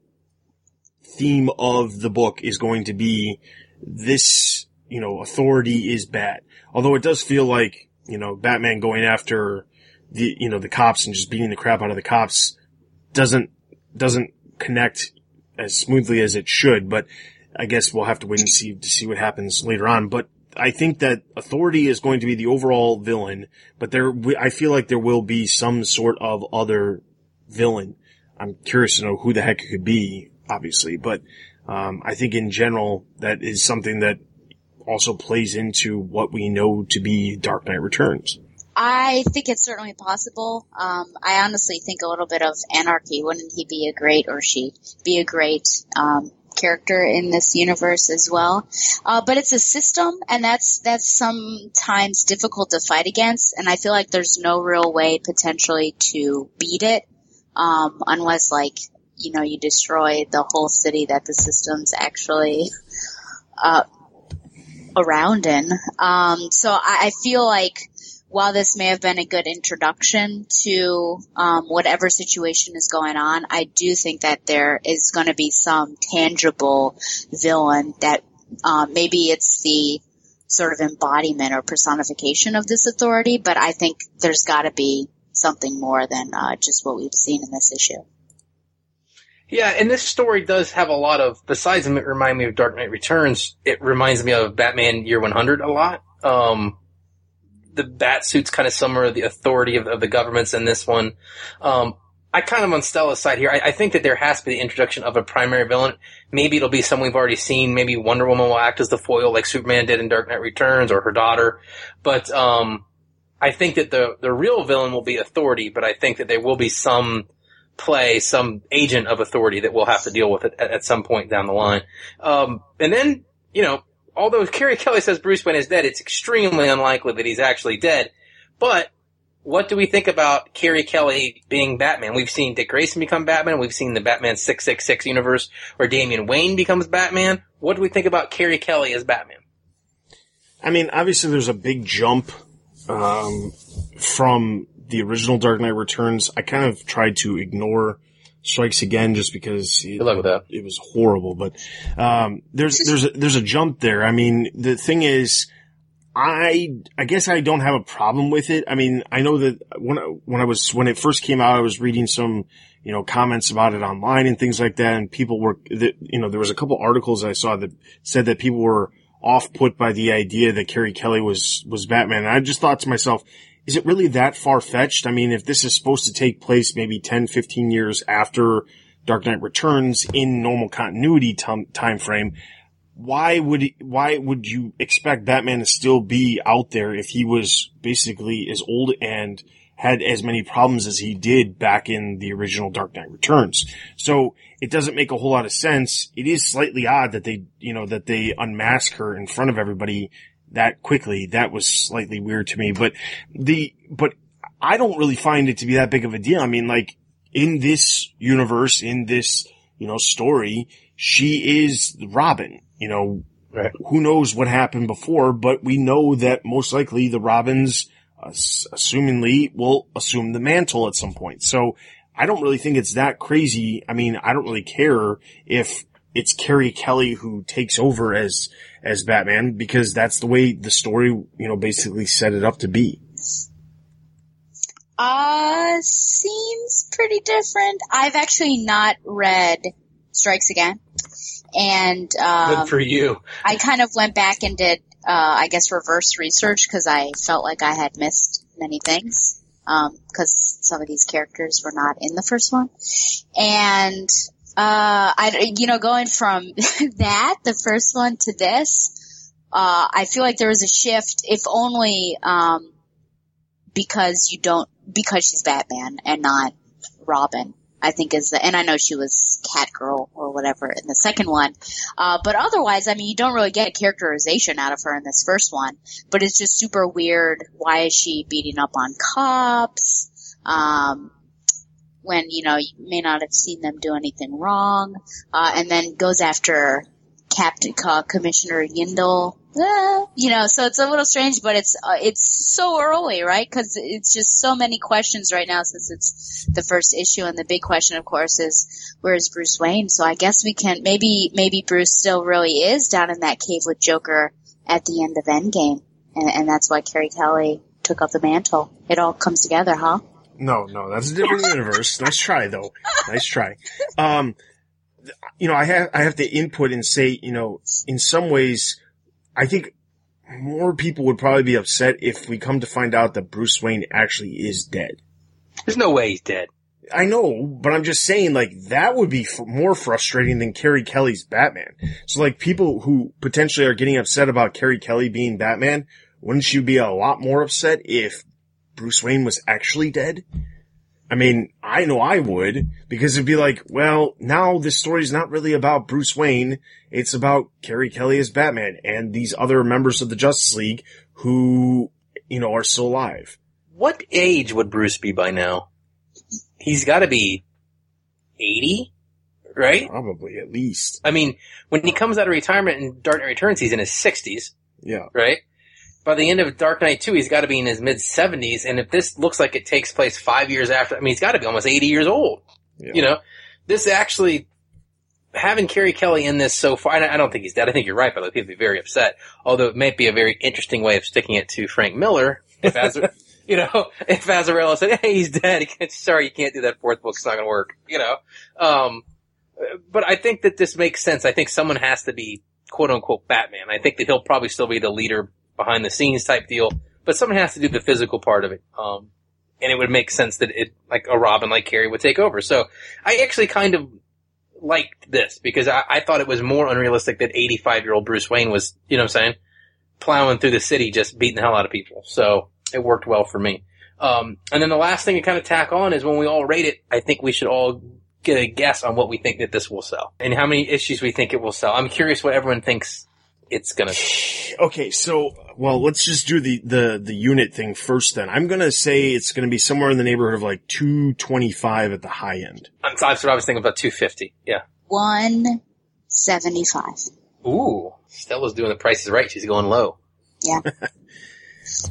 theme of the book is going to be this, you know, authority is bad. Although it does feel like, you know, Batman going after the, you know, the cops and just beating the crap out of the cops doesn't, doesn't connect as smoothly as it should, but I guess we'll have to wait and see to see what happens later on. But I think that authority is going to be the overall villain, but there, I feel like there will be some sort of other villain. I'm curious to know who the heck it could be, obviously, but um, I think in general that is something that also plays into what we know to be Dark Knight Returns. I think it's certainly possible. Um, I honestly think a little bit of anarchy. Wouldn't he be a great, or she be a great um, character in this universe as well? Uh, but it's a system, and that's that's sometimes difficult to fight against. And I feel like there's no real way potentially to beat it, um, unless like you know you destroy the whole city that the system's actually uh, around in. Um, so I, I feel like while this may have been a good introduction to um, whatever situation is going on, I do think that there is going to be some tangible villain that um, maybe it's the sort of embodiment or personification of this authority, but I think there's got to be something more than uh, just what we've seen in this issue. Yeah, and this story does have a lot of, besides it remind me of Dark Knight Returns, it reminds me of Batman Year 100 a lot. Um, the bat suit's kind of of the authority of, of the governments in this one. Um, I kind of on Stella's side here. I, I think that there has to be the introduction of a primary villain. Maybe it'll be someone we've already seen. Maybe Wonder Woman will act as the foil like Superman did in Dark Knight Returns or her daughter. But, um, I think that the, the real villain will be authority, but I think that there will be some play, some agent of authority that we'll have to deal with it at, at some point down the line. Um, and then, you know, although Carrie Kelly says Bruce Wayne is dead, it's extremely unlikely that he's actually dead. But what do we think about Carrie Kelly being Batman? We've seen Dick Grayson become Batman. We've seen the Batman 666 universe where Damian Wayne becomes Batman. What do we think about Carrie Kelly as Batman? I mean, obviously there's a big jump um, from the original Dark Knight Returns. I kind of tried to ignore Strikes Again just because it, it was horrible. But um, there's there's a, there's a jump there. I mean, the thing is, I I guess I don't have a problem with it. I mean, I know that when I, when I was when it first came out, I was reading some you know comments about it online and things like that, and people were that you know there was a couple articles I saw that said that people were off put by the idea that Carrie Kelly was was Batman. And I just thought to myself, is it really that far fetched? I mean, if this is supposed to take place maybe 10, 15 years after Dark Knight Returns in normal continuity time, time frame, why would he, why would you expect Batman to still be out there if he was basically as old and had as many problems as he did back in the original Dark Knight Returns? So it doesn't make a whole lot of sense. It is slightly odd that they, you know, that they unmask her in front of everybody that quickly. That was slightly weird to me, but the, but I don't really find it to be that big of a deal. I mean, like in this universe, in this, you know, story, she is Robin, you know, Right. who knows what happened before, but we know that most likely the Robins, uh, assumingly, will assume the mantle at some point. So I don't really think it's that crazy. I mean, I don't really care if it's Carrie Kelly who takes over as, as Batman because that's the way the story, you know, basically set it up to be. Uh, seems pretty different. I've actually not read Strikes Again. And, um, Good for you. I kind of went back and did, uh, I guess reverse research because I felt like I had missed many things. Um, cause some of these characters were not in the first one. And, uh, I, you know, going from that, the first one to this, uh, I feel like there was a shift, if only, um, because you don't, because she's Batman and not Robin. I think is the, and I know she was Catgirl or whatever in the second one. Uh, but otherwise, I mean, you don't really get a characterization out of her in this first one, but it's just super weird. Why is she beating up on cops? Um, when, you know, you may not have seen them do anything wrong, uh, and then goes after Captain, uh, Commissioner Yindel. Eh, you know, so it's a little strange, but it's uh, it's so early, right? Because it's just so many questions right now since it's the first issue, and the big question, of course, is where is Bruce Wayne? So I guess we can maybe maybe Bruce still really is down in that cave with Joker at the end of Endgame, and, and that's why Carrie Kelly took up the mantle. It all comes together, huh? No, no, that's a different universe. Nice try though. Nice try. Um, you know, I have, I have to input and say, you know, in some ways, I think more people would probably be upset if we come to find out that Bruce Wayne actually is dead. There's no way he's dead. I know, but I'm just saying, like, that would be f- more frustrating than Carrie Kelly's Batman. So, like, people who potentially are getting upset about Carrie Kelly being Batman, wouldn't you be a lot more upset if Bruce Wayne was actually dead? I mean, I know I would, because it'd be like, well, now this story's not really about Bruce Wayne, it's about Carrie Kelly as Batman and these other members of the Justice League who, you know, are still alive. What age would Bruce be by now? He's got to be 80, right? Probably, at least. I mean, when he comes out of retirement in Dark Knight Returns, he's in his 60s, Yeah. right? By the end of Dark Knight 2, he's got to be in his mid 70s, and if this looks like it takes place five years after, I mean, he's got to be almost 80 years old. Yeah. You know, this actually, having Carrie Kelly in this so far, I don't think he's dead. I think you're right, but people would be very upset. Although it might be a very interesting way of sticking it to Frank Miller. If as, you know, if Azzarello said, "Hey, he's dead," sorry, you can't do that fourth book. It's not going to work. You know, um, but I think that this makes sense. I think someone has to be quote unquote Batman. I think that he'll probably still be the leader behind the scenes type deal, but someone has to do the physical part of it. Um, and it would make sense that it, like a Robin like Carrie would take over. So I actually kind of liked this because I, I thought it was more unrealistic that 85 year old Bruce Wayne was, you know what I'm saying, plowing through the city just beating the hell out of people. So it worked well for me. Um, and then the last thing to kind of tack on is when we all rate it, I think we should all get a guess on what we think that this will sell and how many issues we think it will sell. I'm curious what everyone thinks it's gonna. Okay, so well, let's just do the the the unit thing first. Then I'm gonna say it's gonna be somewhere in the neighborhood of like 225 at the high end. I'm, that's what I was thinking about 250. Yeah. One seventy-five. Ooh, Stella's doing the prices right. She's going low. Yeah.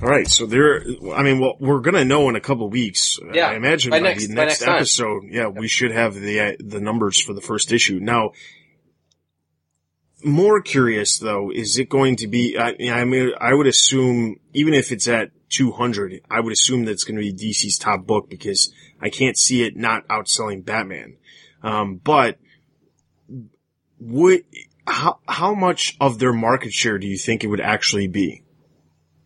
All right, so there. I mean, well, we're gonna know in a couple of weeks. Yeah, I imagine by by, next- the by next, next time. episode. Yeah, we should have the uh, the numbers for the first issue. Now, more curious though, is it going to be? I, I mean, I would assume even if it's at 200, I would assume that it's going to be DC's top book because I can't see it not outselling Batman. Um, but would how how much of their market share do you think it would actually be?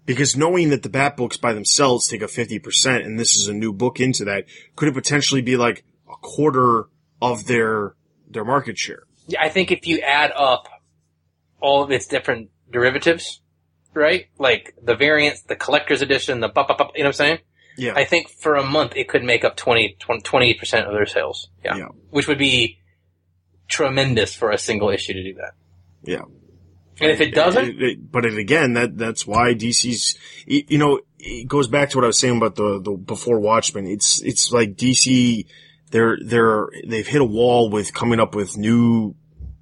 Because knowing that the Bat books by themselves take a 50% and this is a new book into that, could it potentially be like a quarter of their, their market share? Yeah, I think if you add up all of its different derivatives, right? Like the variants, the collector's edition, the bu- bu- bu- you know what I'm saying? Yeah. I think for a month it could make up 20, 20 percent of their sales. Yeah. Yeah. Which would be tremendous for a single issue to do that. yeah. And if it doesn't, It- it- but it, again, that, that's why DC's, you know, it goes back to what I was saying about the, the before Watchmen. It's, it's like DC, they're, they're, they've hit a wall with coming up with new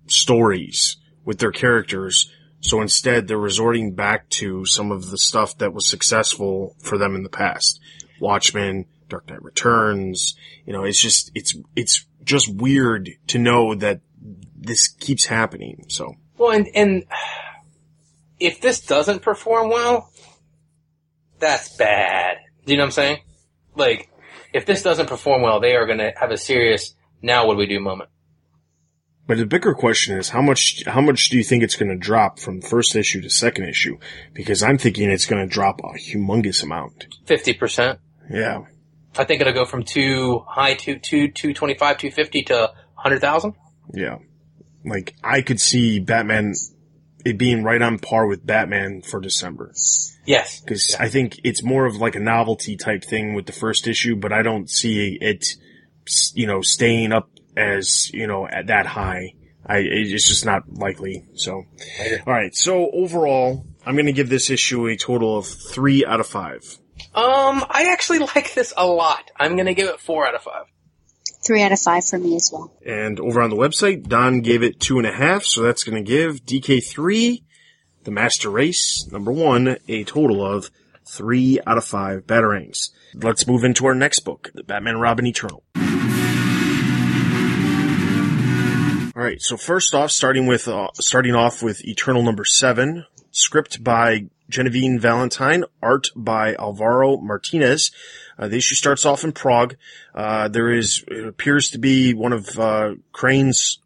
stories with their characters. So instead, they're resorting back to some of the stuff that was successful for them in the past. Watchmen, Dark Knight Returns, you know, it's just, it's, it's just weird to know that this keeps happening. So. well, and, and if this doesn't perform well, that's bad. Do you know what I'm saying? Like, if this doesn't perform well, they are going to have a serious, now what do we do moment. But the bigger question is how much how much do you think it's going to drop from first issue to second issue? Because I'm thinking it's going to drop a humongous amount. 50%. Yeah, I think it'll go from two high to two, 225, 250 to 100,000. yeah. Like I could see Batman it being right on par with Batman for December Yes. because I think it's more of like a novelty type thing with the first issue, but I don't see it, you know, staying up as you know at that high. I it's just not likely. So, all right. So overall, I'm going to give this issue a total of three out of five. Um, I actually like this a lot. I'm gonna give it four out of five. Three out of five for me as well. And over on the website, Don gave it two and a half, so that's going to give DK3, the Master Race, number one, a total of three out of five Batarangs. Let's move into our next book, The Batman Robin Eternal. Alright, so first off, starting with, uh, starting off with Eternal number seven, script by Genevieve Valentine, art by Alvaro Martinez. Uh, the issue starts off in Prague. Uh, there is, it appears to be one of, uh, Crane's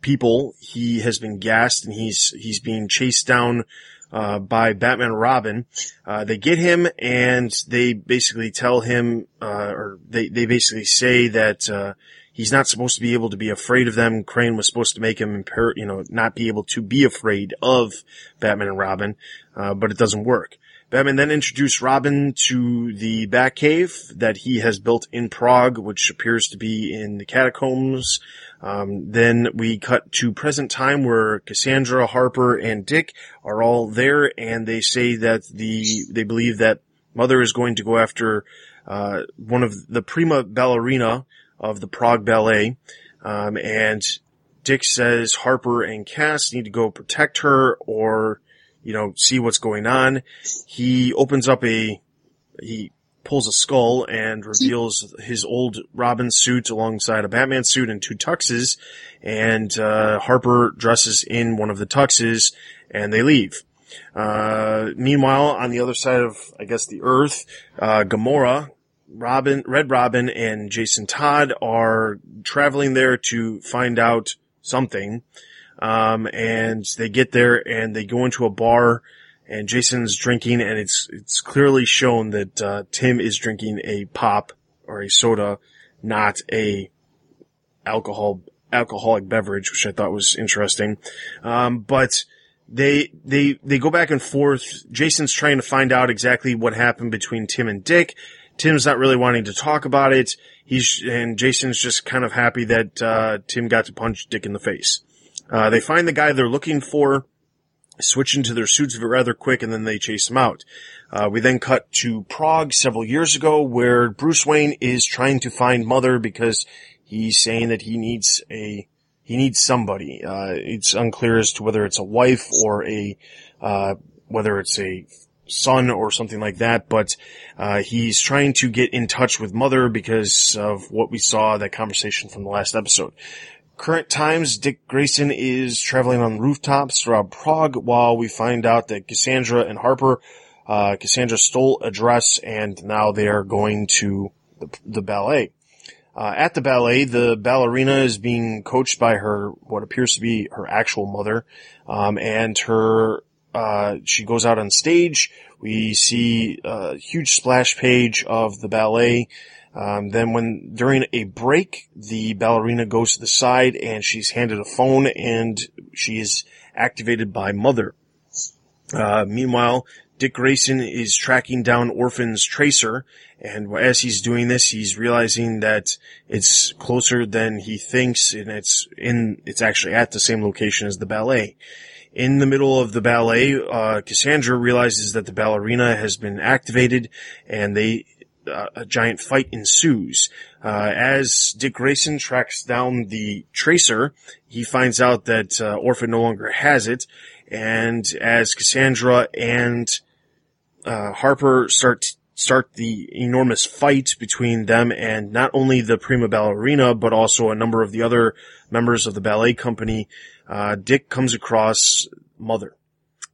people. He has been gassed and he's, he's being chased down, uh, by Batman Robin. Uh, they get him and they basically tell him, uh, or they, they basically say that, uh, he's not supposed to be able to be afraid of them. Crane was supposed to make him, imper- you know, not be able to be afraid of Batman and Robin, uh, but it doesn't work. Batman then introduced Robin to the Batcave that he has built in Prague, which appears to be in the catacombs. Um, then we cut to present time where Cassandra, Harper, and Dick are all there, and they say that the they believe that Mother is going to go after uh, one of the prima ballerina of the Prague Ballet, um, and Dick says Harper and Cass need to go protect her or, you know, see what's going on. He opens up a, he pulls a skull and reveals his old Robin suit alongside a Batman suit and two tuxes, and uh, Harper dresses in one of the tuxes, and they leave. Uh, meanwhile, on the other side of, I guess, the Earth, uh, Gamora, Robin, Red Robin, and Jason Todd are traveling there to find out something. Um, and they get there and they go into a bar and Jason's drinking and it's, it's clearly shown that, uh, Tim is drinking a pop or a soda, not a alcohol, alcoholic beverage, which I thought was interesting. Um, but they, they, they go back and forth. Jason's trying to find out exactly what happened between Tim and Dick. Tim's not really wanting to talk about it. He's, and Jason's just kind of happy that, uh, Tim got to punch Dick in the face. Uh, they find the guy they're looking for, switch into their suits rather quick, and then they chase him out. Uh, we then cut to Prague several years ago where Bruce Wayne is trying to find Mother because he's saying that he needs a, he needs somebody. Uh, it's unclear as to whether it's a wife or a, uh, whether it's a son or something like that, but uh, he's trying to get in touch with mother because of what we saw that conversation from the last episode. Current times, Dick Grayson is traveling on rooftops throughout Prague while we find out that Cassandra and Harper, uh, Cassandra stole a dress and now they are going to the, the ballet. Uh, at the ballet, the ballerina is being coached by her, what appears to be her actual mother, um, and her, uh, she goes out on stage. We see a huge splash page of the ballet. Um, then when, during a break, the ballerina goes to the side and she's handed a phone and she is activated by mother. Uh, meanwhile, Dick Grayson is tracking down Orphan's tracer, and as he's doing this, he's realizing that it's closer than he thinks, and it's in, it's actually at the same location as the ballet. In the middle of the ballet, uh, Cassandra realizes that the ballerina has been activated, and they, uh, a giant fight ensues. Uh, as Dick Grayson tracks down the tracer, he finds out that uh, Orphan no longer has it, and as Cassandra and uh, Harper start start the enormous fight between them and not only the prima ballerina but also a number of the other members of the ballet company. Uh, Dick comes across Mother.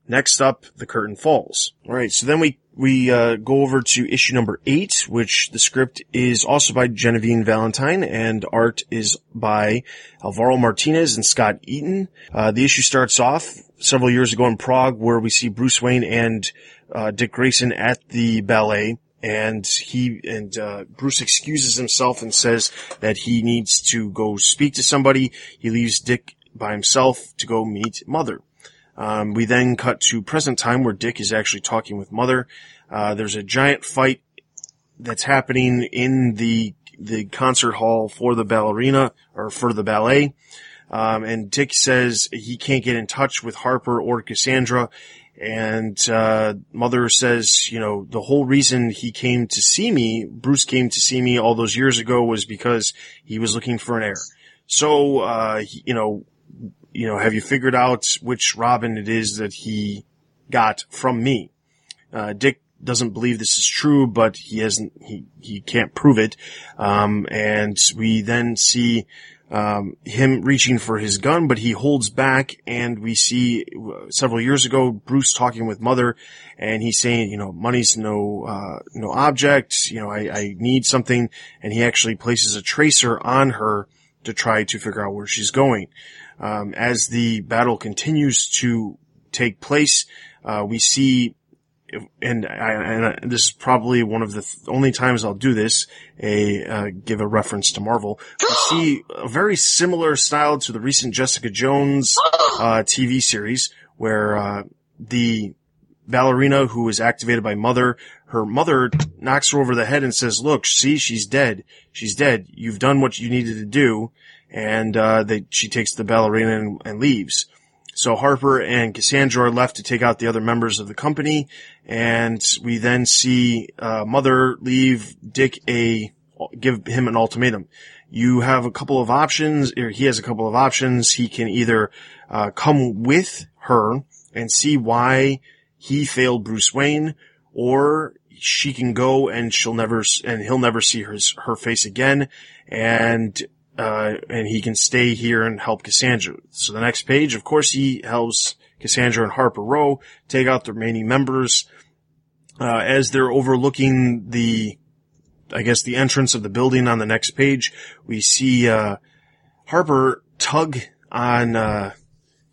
Next up, the curtain falls. All right, so then we we uh, go over to issue number eight, which the script is also by Genevieve Valentine and art is by Alvaro Martinez and Scott Eaton. Uh, the issue starts off several years ago in Prague, where we see Bruce Wayne and uh, Dick Grayson at the ballet. And he and uh, Bruce excuses himself and says that he needs to go speak to somebody. He leaves Dick by himself to go meet Mother. Um, we then cut to present time where Dick is actually talking with Mother. Uh, there's a giant fight that's happening in the the concert hall for the ballerina or for the ballet. Um, and Dick says he can't get in touch with Harper or Cassandra. And uh, Mother says, you know, the whole reason he came to see me, Bruce came to see me all those years ago, was because he was looking for an heir. So, uh, he, you know, you know, have you figured out which Robin it is that he got from me? Uh, Dick doesn't believe this is true, but he hasn't, he, he can't prove it. Um, and we then see, um, him reaching for his gun, but he holds back and we see uh, several years ago, Bruce talking with mother and he's saying, you know, money's no, uh, no object, you know, I, I need something. And he actually places a tracer on her to try to figure out where she's going. Um, as the battle continues to take place, uh, we see, and, I, and this is probably one of the th- only times I'll do this, a uh, give a reference to Marvel. We see a very similar style to the recent Jessica Jones uh, TV series, where uh, the ballerina who was activated by mother, her mother knocks her over the head and says, "Look, see, she's dead. She's dead. You've done what you needed to do." And uh, they, she takes the ballerina and, and, leaves. So Harper and Cassandra are left to take out the other members of the company, and we then see uh, Mother leave Dick a give him an ultimatum. You have a couple of options, or he has a couple of options. He can either uh, come with her and see why he failed Bruce Wayne, or she can go and she'll never and he'll never see her her face again. And uh, and he can stay here and help Cassandra. So the next page, of course, he helps Cassandra and Harper Row take out the remaining members. Uh, as they're overlooking the, I guess the entrance of the building on the next page, we see, uh, Harper tug on, uh,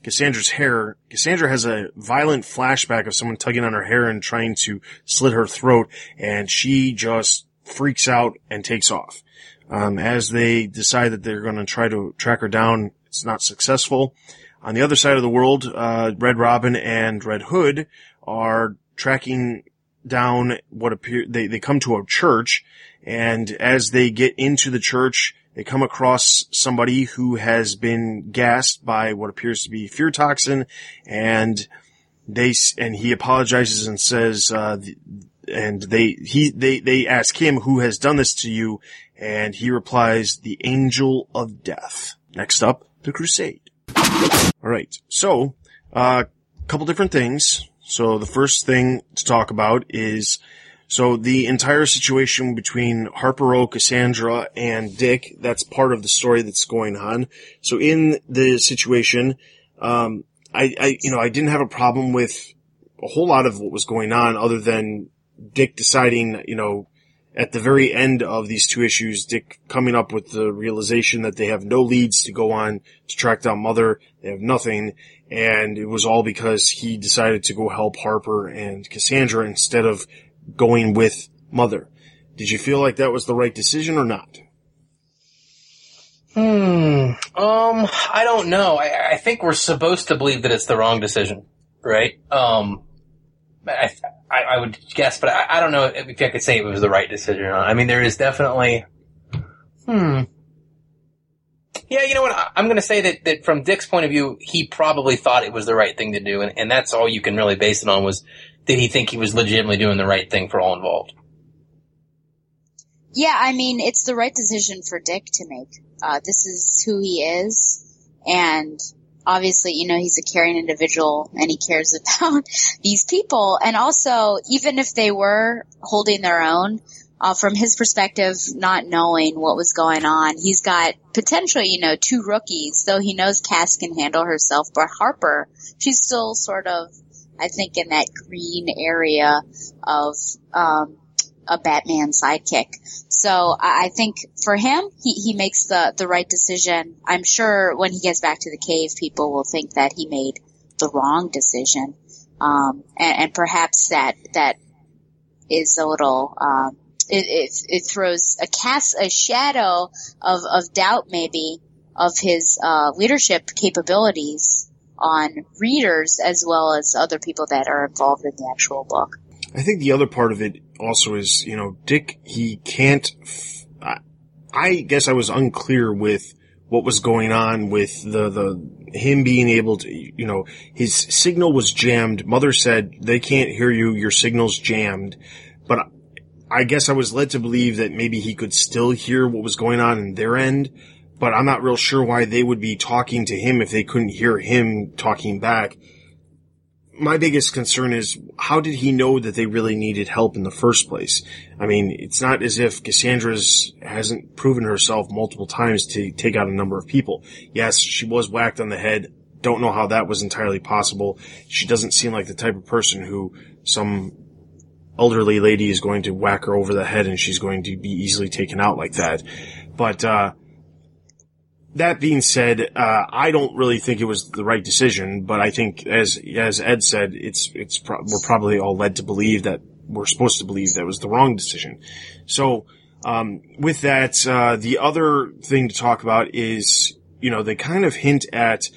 Cassandra's hair. Cassandra has a violent flashback of someone tugging on her hair and trying to slit her throat, and she just freaks out and takes off. Um, as they decide that they're going to try to track her down, it's not successful. On the other side of the world, uh, Red Robin and Red Hood are tracking down what appear, they, they come to a church and as they get into the church, they come across somebody who has been gassed by what appears to be fear toxin and they, and he apologizes and says, uh, and they, he, they, they ask him who has done this to you and he replies, the angel of death. Next up, the crusade. Alright, so, a uh, couple different things. So the first thing to talk about is so the entire situation between Harper Cassandra, and Dick, that's part of the story that's going on. So in the situation, um, I, I, you know, I didn't have a problem with a whole lot of what was going on other than Dick deciding, you know, at the very end of these two issues, Dick coming up with the realization that they have no leads to go on to track down Mother. They have nothing. And it was all because he decided to go help Harper and Cassandra instead of going with Mother. Did you feel like that was the right decision or not? Hmm. Um, I don't know. I, I think we're supposed to believe that it's the wrong decision, right? Um, I, I, I would guess, but I, I don't know if I could say it was the right decision or not. I mean, there is definitely, hmm. Yeah, you know what? I- I'm going to say that, that from Dick's point of view, he probably thought it was the right thing to do, and, and that's all you can really base it on was did he think he was legitimately doing the right thing for all involved? Yeah, I mean, it's the right decision for Dick to make. Uh, this is who he is, and obviously, you know, he's a caring individual and he cares about these people. And also, even if they were holding their own, uh, from his perspective, not knowing what was going on, he's got potentially, you know, two rookies, though he knows Cass can handle herself, but Harper, she's still sort of, I think, in that green area of, um, a Batman sidekick. So I think for him, he, he makes the, the right decision. I'm sure when he gets back to the cave, people will think that he made the wrong decision. Um, and, and perhaps that, that is a little, um, it, it, it throws a cast, a shadow of, of doubt maybe of his, uh, leadership capabilities on readers as well as other people that are involved in the actual book. I think the other part of it also is, you know, Dick, he can't, I guess I was unclear with what was going on with the, the, him being able to, you know, his signal was jammed. Mother said, they can't hear you, your signal's jammed. But I guess I was led to believe that maybe he could still hear what was going on in their end, but I'm not real sure why they would be talking to him if they couldn't hear him talking back my biggest concern is how did he know that they really needed help in the first place? I mean, it's not as if Cassandra's hasn't proven herself multiple times to take out a number of people. Yes, she was whacked on the head. Don't know how that was entirely possible. She doesn't seem like the type of person who some elderly lady is going to whack her over the head and she's going to be easily taken out like that. But, uh, that being said, uh, I don't really think it was the right decision, but I think, as as Ed said, it's it's pro- we're probably all led to believe that we're supposed to believe that was the wrong decision. So, um, with that, uh, the other thing to talk about is, you know, they kind of hint at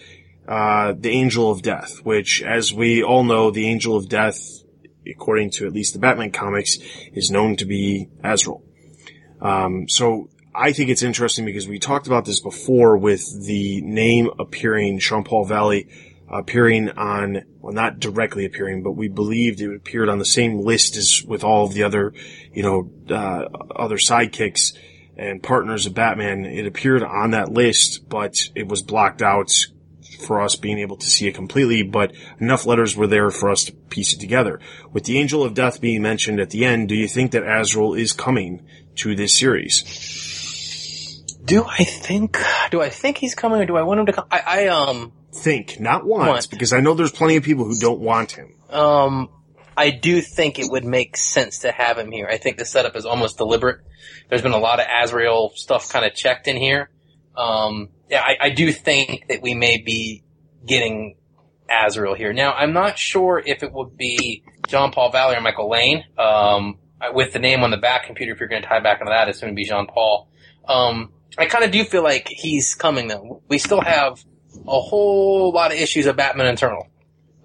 uh, the Angel of Death, which, as we all know, the Angel of Death, according to at least the Batman comics, is known to be Azrael. Um, so I think it's interesting because we talked about this before with the name appearing, Jean-Paul Valley appearing on, well, not directly appearing, but we believed it appeared on the same list as with all of the other, you know, uh, other sidekicks and partners of Batman. It appeared on that list, but it was blocked out for us being able to see it completely, but enough letters were there for us to piece it together. With the Angel of Death being mentioned at the end, do you think that Azrael is coming to this series? Do I think? Do I think he's coming, or do I want him to come? I, I um Think, not want, Want. because I know there's plenty of people who don't want him. um I do think it would make sense to have him here. I think the setup is almost deliberate. There's been a lot of Azrael stuff kind of checked in here. Um, yeah, I, I do think that we may be getting Azrael here. Now, I'm not sure if it would be John Paul Valley or Michael Lane. Um, with the name on the back computer, if you're going to tie back into that, it's going to be John Paul. Um, I kind of do feel like he's coming though. We still have a whole lot of issues of Batman Eternal.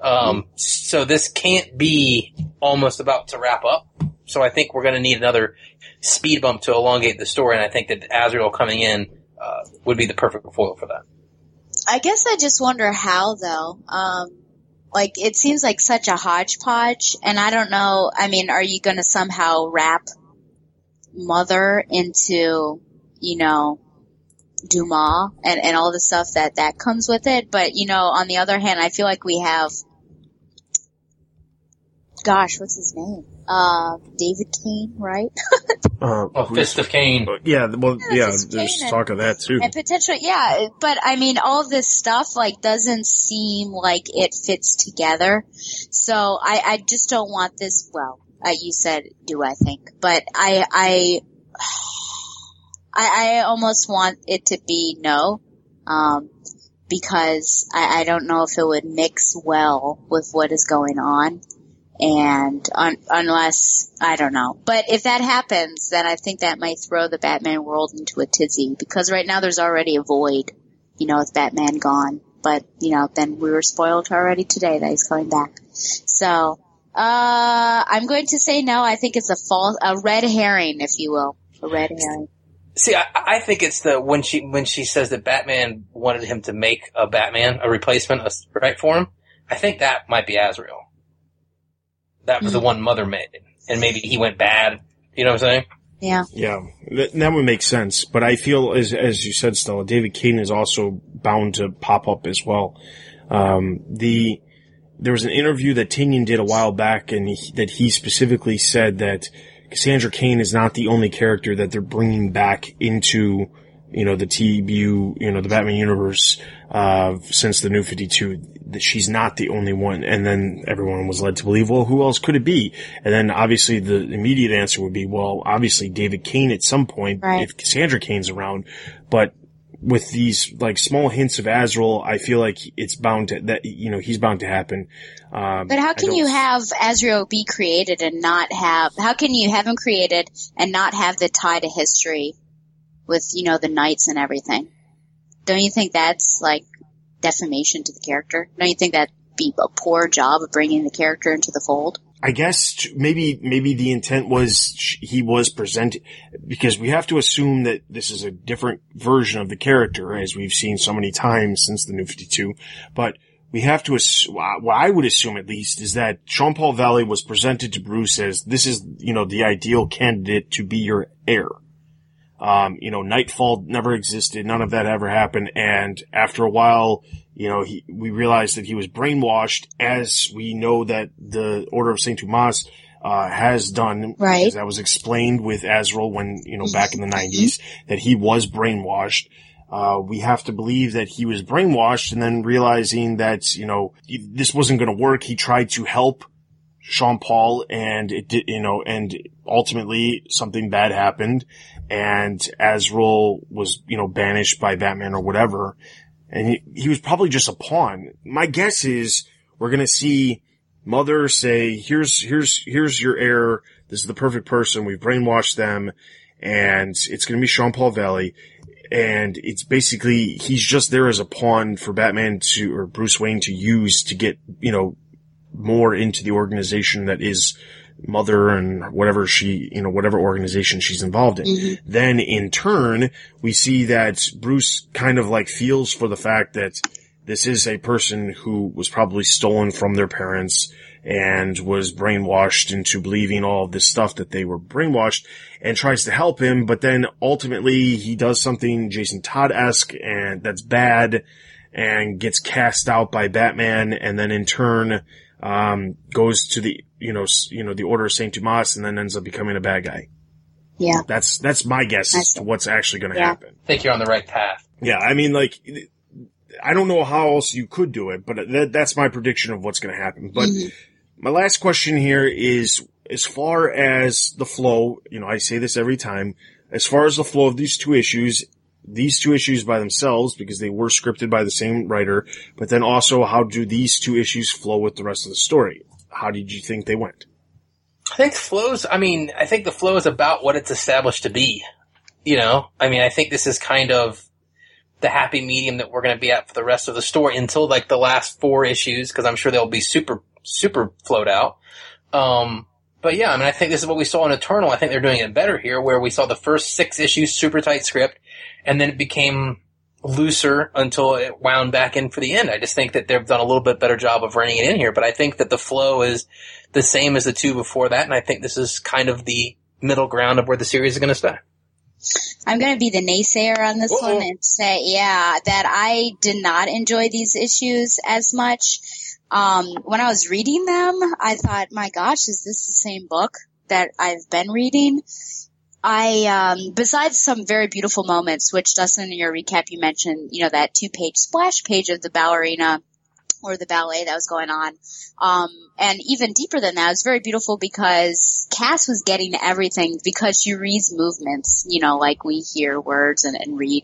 Um, so this can't be almost about to wrap up. So I think we're going to need another speed bump to elongate the story, and I think that Azrael coming in uh, would be the perfect foil for that. I guess I just wonder how though. Um, like it seems like such a hodgepodge, and I don't know. I mean, are you going to somehow wrap Mother into, you know, Dumas and and all the stuff that that comes with it? But you know, on the other hand, I feel like we have gosh, what's his name? Uh, David Cain, right? Uh, Oh, Fist of Cain. yeah, well, Yeah, yeah, there's Cain talk of that too. and potentially, yeah, but I mean, all this stuff, like, doesn't seem like it fits together. So I, I just don't want this, well, uh, you said, do I think, but I, I, I, I almost want it to be no, um, because I, I don't know if it would mix well with what is going on. And un, unless, I don't know. But if that happens, then I think that might throw the Batman world into a tizzy because right now there's already a void, you know, with Batman gone. But, you know, then we were spoiled already today that he's coming back. So, uh, I'm going to say no. I think it's a false, a red herring, if you will. A red herring. See, I, I think it's the when she when she says that Batman wanted him to make a Batman, a replacement, a, right for him. I think that might be Azrael. That was the one Mother made, and maybe he went bad. You know what I'm saying? Yeah. Yeah, that, that would make sense. But I feel, as as you said, Stella, David Cain is also bound to pop up as well. Um, the there was an interview that Tynion did a while back, and he, that he specifically said that Cassandra Cain is not the only character that they're bringing back into you know the TBU, you know the Batman universe uh, since the New Fifty Two. That she's not the only one, and then everyone was led to believe, well, who else could it be? And then obviously the immediate answer would be, well, obviously David Cain at some point Right. if Cassandra Cain's around, but with these like small hints of Azrael, I feel like it's bound to that you know he's bound to happen. Um, But how can you have Azrael be created and not have, how can you have him created and not have the tie to history with, you know, the knights and everything? Don't you think that's like defamation to the character? Don't you think that'd be a poor job of bringing the character into the fold? I guess maybe maybe the intent was he was presented because we have to assume that this is a different version of the character as we've seen so many times since the New Fifty Two, but. We have to, ass- what I would assume at least, is that Jean-Paul Valley was presented to Bruce as this is, you know, the ideal candidate to be your heir. Um, you know, Nightfall never existed. None of that ever happened. And after a while, you know, he, we realized that he was brainwashed as we know that the Order of St. Dumas, uh, has done. Right. That was explained with Azrael when, you know, back in the nineties, that he was brainwashed. Uh, we have to believe that he was brainwashed and then realizing that, you know, this wasn't going to work. He tried to help Jean-Paul and it did, you know, and ultimately something bad happened and Azrael was, you know, banished by Batman or whatever. And he, he was probably just a pawn. My guess is we're going to see mother say, here's, here's, here's your heir. This is the perfect person. We've brainwashed them and it's going to be Jean-Paul Valley. And it's basically, he's just there as a pawn for Batman to, or Bruce Wayne to use to get, you know, more into the organization that is mother and whatever she, you know, whatever organization she's involved in. Mm-hmm. Then in turn, we see that Bruce kind of like feels for the fact that this is a person who was probably stolen from their parents and was brainwashed into believing all of this stuff that they were brainwashed and tries to help him. But then ultimately he does something Jason Todd-esque and that's bad and gets cast out by Batman and then in turn, um, goes to the, you know, you know, the Order of St. Dumas and then ends up becoming a bad guy. Yeah. That's, that's my guess I as to what's actually going to Yeah. happen. I think you're on the right path. Yeah, I mean, like, I don't know how else you could do it, but that, that's my prediction of what's going to happen. But my last question here is, as far as the flow, you know, I say this every time, as far as the flow of these two issues, these two issues by themselves, because they were scripted by the same writer, but then also how do these two issues flow with the rest of the story? How did you think they went? I think flows. I mean, I think the flow is about what it's established to be. You know, I mean, I think this is kind of the happy medium that we're going to be at for the rest of the story until like the last four issues, because I'm sure they'll be super, super flowed out. Um, but yeah, I mean, I think this is what we saw in Eternal. I think they're doing it better here, where we saw the first six issues super tight script, and then it became looser until it wound back in for the end. I just think that they've done a little bit better job of reining it in here, but I think that the flow is the same as the two before that, and I think this is kind of the middle ground of where the series is going to stay. I'm going to be the naysayer on this Uh-oh. one and say, yeah, that I did not enjoy these issues as much. Um, when I was reading them, I thought, my gosh, is this the same book that I've been reading? I, um, besides some very beautiful moments, which Dustin, in your recap, you mentioned, you know, that two page splash page of the ballerina or the ballet that was going on. Um, and even deeper than that, it was very beautiful because Cass was getting everything because she reads movements, you know, like we hear words and, and read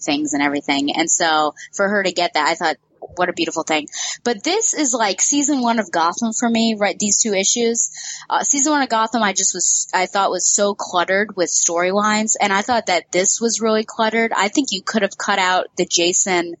things and everything. And so for her to get that, I thought, what a beautiful thing. But this is like season one of Gotham for me, right? These two issues. Uh, season one of Gotham, I just was, I thought was so cluttered with storylines. And I thought that this was really cluttered. I think you could have cut out the Jason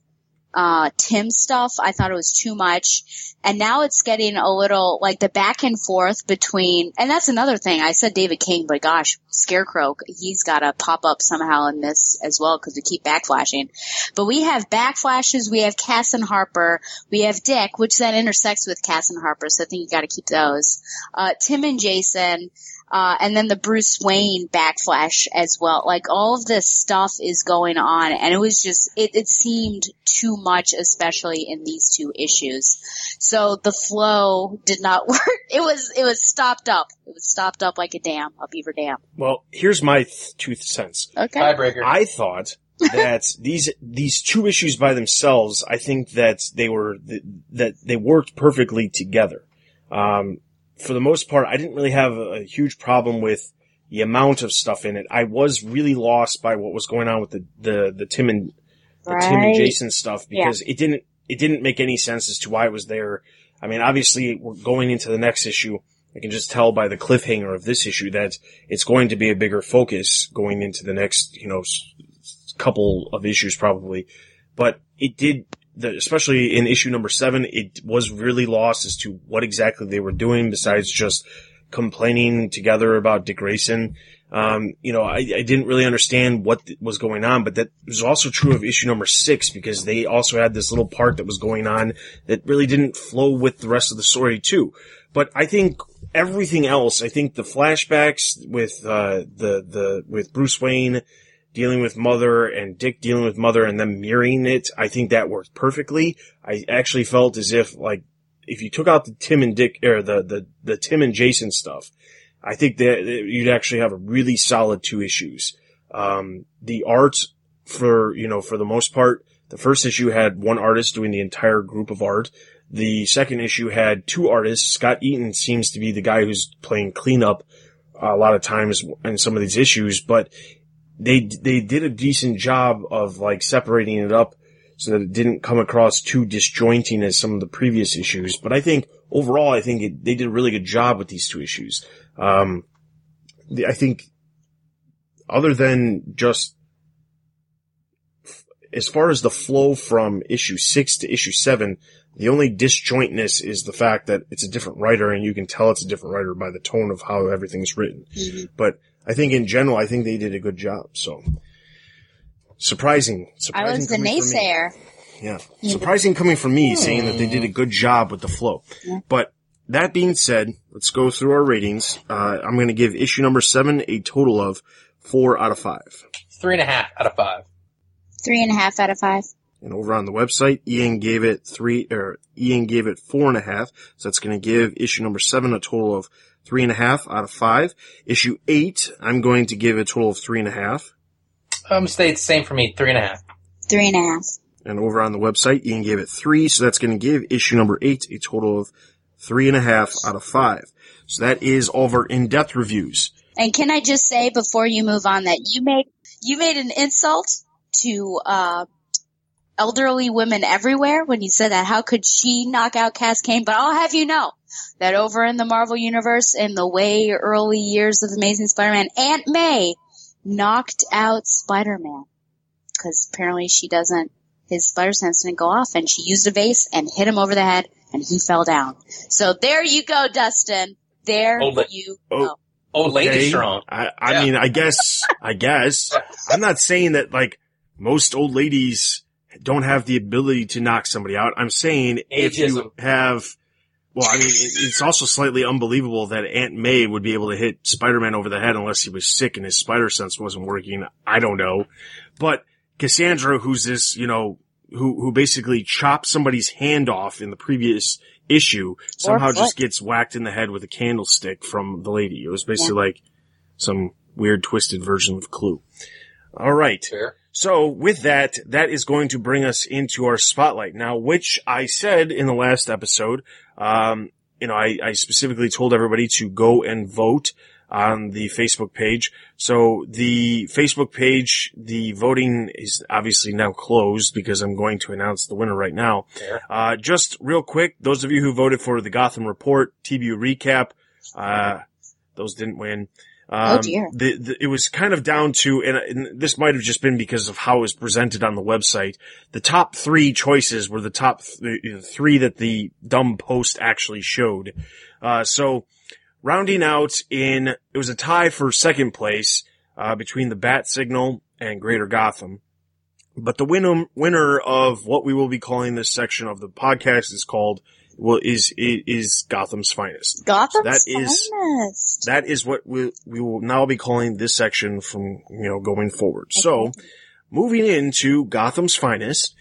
uh, Tim stuff. I thought it was too much. And now it's getting a little like the back and forth between, and that's another thing. I said David King, but gosh, Scarecrow, he's got to pop up somehow in this as well because we keep backflashing. But we have backflashes. We have Cass and Harper. We have Dick, which then intersects with Cass and Harper. So I think you got to keep those. Uh, Tim and Jason. Uh, and then the Bruce Wayne backflash as well. Like all of this stuff is going on and it was just, it, it seemed too much, especially in these two issues. So the flow did not work. It was, it was stopped up. It was stopped up like a dam, a beaver dam. Well, here's my th- two cents. Okay. Tiebreaker. I thought that these these two issues by themselves, I think that they were that they worked perfectly together. Um, for the most part, I didn't really have a, a huge problem with the amount of stuff in it. I was really lost by what was going on with the the, the Tim and the Tim and Jason stuff because it didn't it didn't make any sense as to why it was there. I mean, obviously, we're going into the next issue. I can just tell by the cliffhanger of this issue that it's going to be a bigger focus going into the next, you know, couple of issues probably. But it did, the, especially in issue number seven, it was really lost as to what exactly they were doing besides just complaining together about Dick Grayson. Um, you know, I, I didn't really understand what th- was going on, but that was also true of issue number six because they also had this little part that was going on that really didn't flow with the rest of the story too. But I think everything else, I think the flashbacks with, uh, the, the, with Bruce Wayne dealing with mother and Dick dealing with mother and them mirroring it, I think that worked perfectly. I actually felt as if like, if you took out the Tim and Dick, or the, the, the Tim and Jason stuff, I think that you'd actually have a really solid two issues. Um, the art for, you know, for the most part, the first issue had one artist doing the entire group of art. The second issue had two artists. Scott Eaton seems to be the guy who's playing cleanup a lot of times in some of these issues, but they, they did a decent job of like separating it up so that it didn't come across too disjointing as some of the previous issues. But I think overall, I think it, they did a really good job with these two issues. Um, the, I think other than just as far as the flow from issue six to issue seven, the only disjointness is the fact that it's a different writer and you can tell it's a different writer by the tone of how everything's written. But I think in general, I think they did a good job. So surprising, I surprising. was the coming from me. naysayer. Yeah. Surprising coming from me saying that they did a good job with the flow. But that being said, let's go through our ratings. Uh, I'm going to give issue number seven a total of four out of five. Three and a half out of five. Three and a half out of five. And over on the website, Ian gave it three, or Ian gave it four and a half. So that's going to give issue number seven a total of three and a half out of five. Issue eight, I'm going to give a total of three and a half. Um, stayed the same for me. Three and a half. Three and a half. And over on the website, Ian gave it three. So that's going to give issue number eight a total of three and a half out of five. So that is all of our in-depth reviews. And can I just say before you move on that you made you made an insult to uh, elderly women everywhere when you said that. How could she knock out Cass Cain? But I'll have you know that over in the Marvel universe, in the way early years of Amazing Spider-Man, Aunt May knocked out Spider-Man because apparently she doesn't. His spider sense didn't go off, and she used a vase and hit him over the head, and he fell down. So there you go, Dustin. There Oh, you Oh. go. Old lady Okay. strong. I, I Yeah. mean, I guess, I guess. I'm not saying that like most old ladies don't have the ability to knock somebody out. I'm saying if you have, well, I mean, it's also slightly unbelievable that Aunt May would be able to hit Spider-Man over the head unless he was sick and his spider sense wasn't working. I don't know. But Cassandra, who's this, you know, who who basically chopped somebody's hand off in the previous issue somehow just gets whacked in the head with a candlestick from the lady. It was basically like some weird twisted version of Clue. All right. Fair. So with that, that is going to bring us into our spotlight now, which I said in the last episode. Um, you know, I, I specifically told everybody to go and vote on the Facebook page. So the Facebook page, the voting is obviously now closed because I'm going to announce the winner right now. Fair. Uh, just real quick, those of you who voted for the Gotham Report TBU recap, uh, those didn't win. Um, Oh, dear. The, the, it was kind of down to, and, and this might have just been because of how it was presented on the website. The top three choices were the top th- three that the dumb post actually showed. Uh, so rounding out in, it was a tie for second place, uh, between the Bat Signal and Greater Gotham. But the winner, winner of what we will be calling this section of the podcast is called, well, is, is, is Gotham's finest. Gotham's That is- finest. That is what we, we will now be calling this section from, you know, going forward. So, moving into Gotham's finest.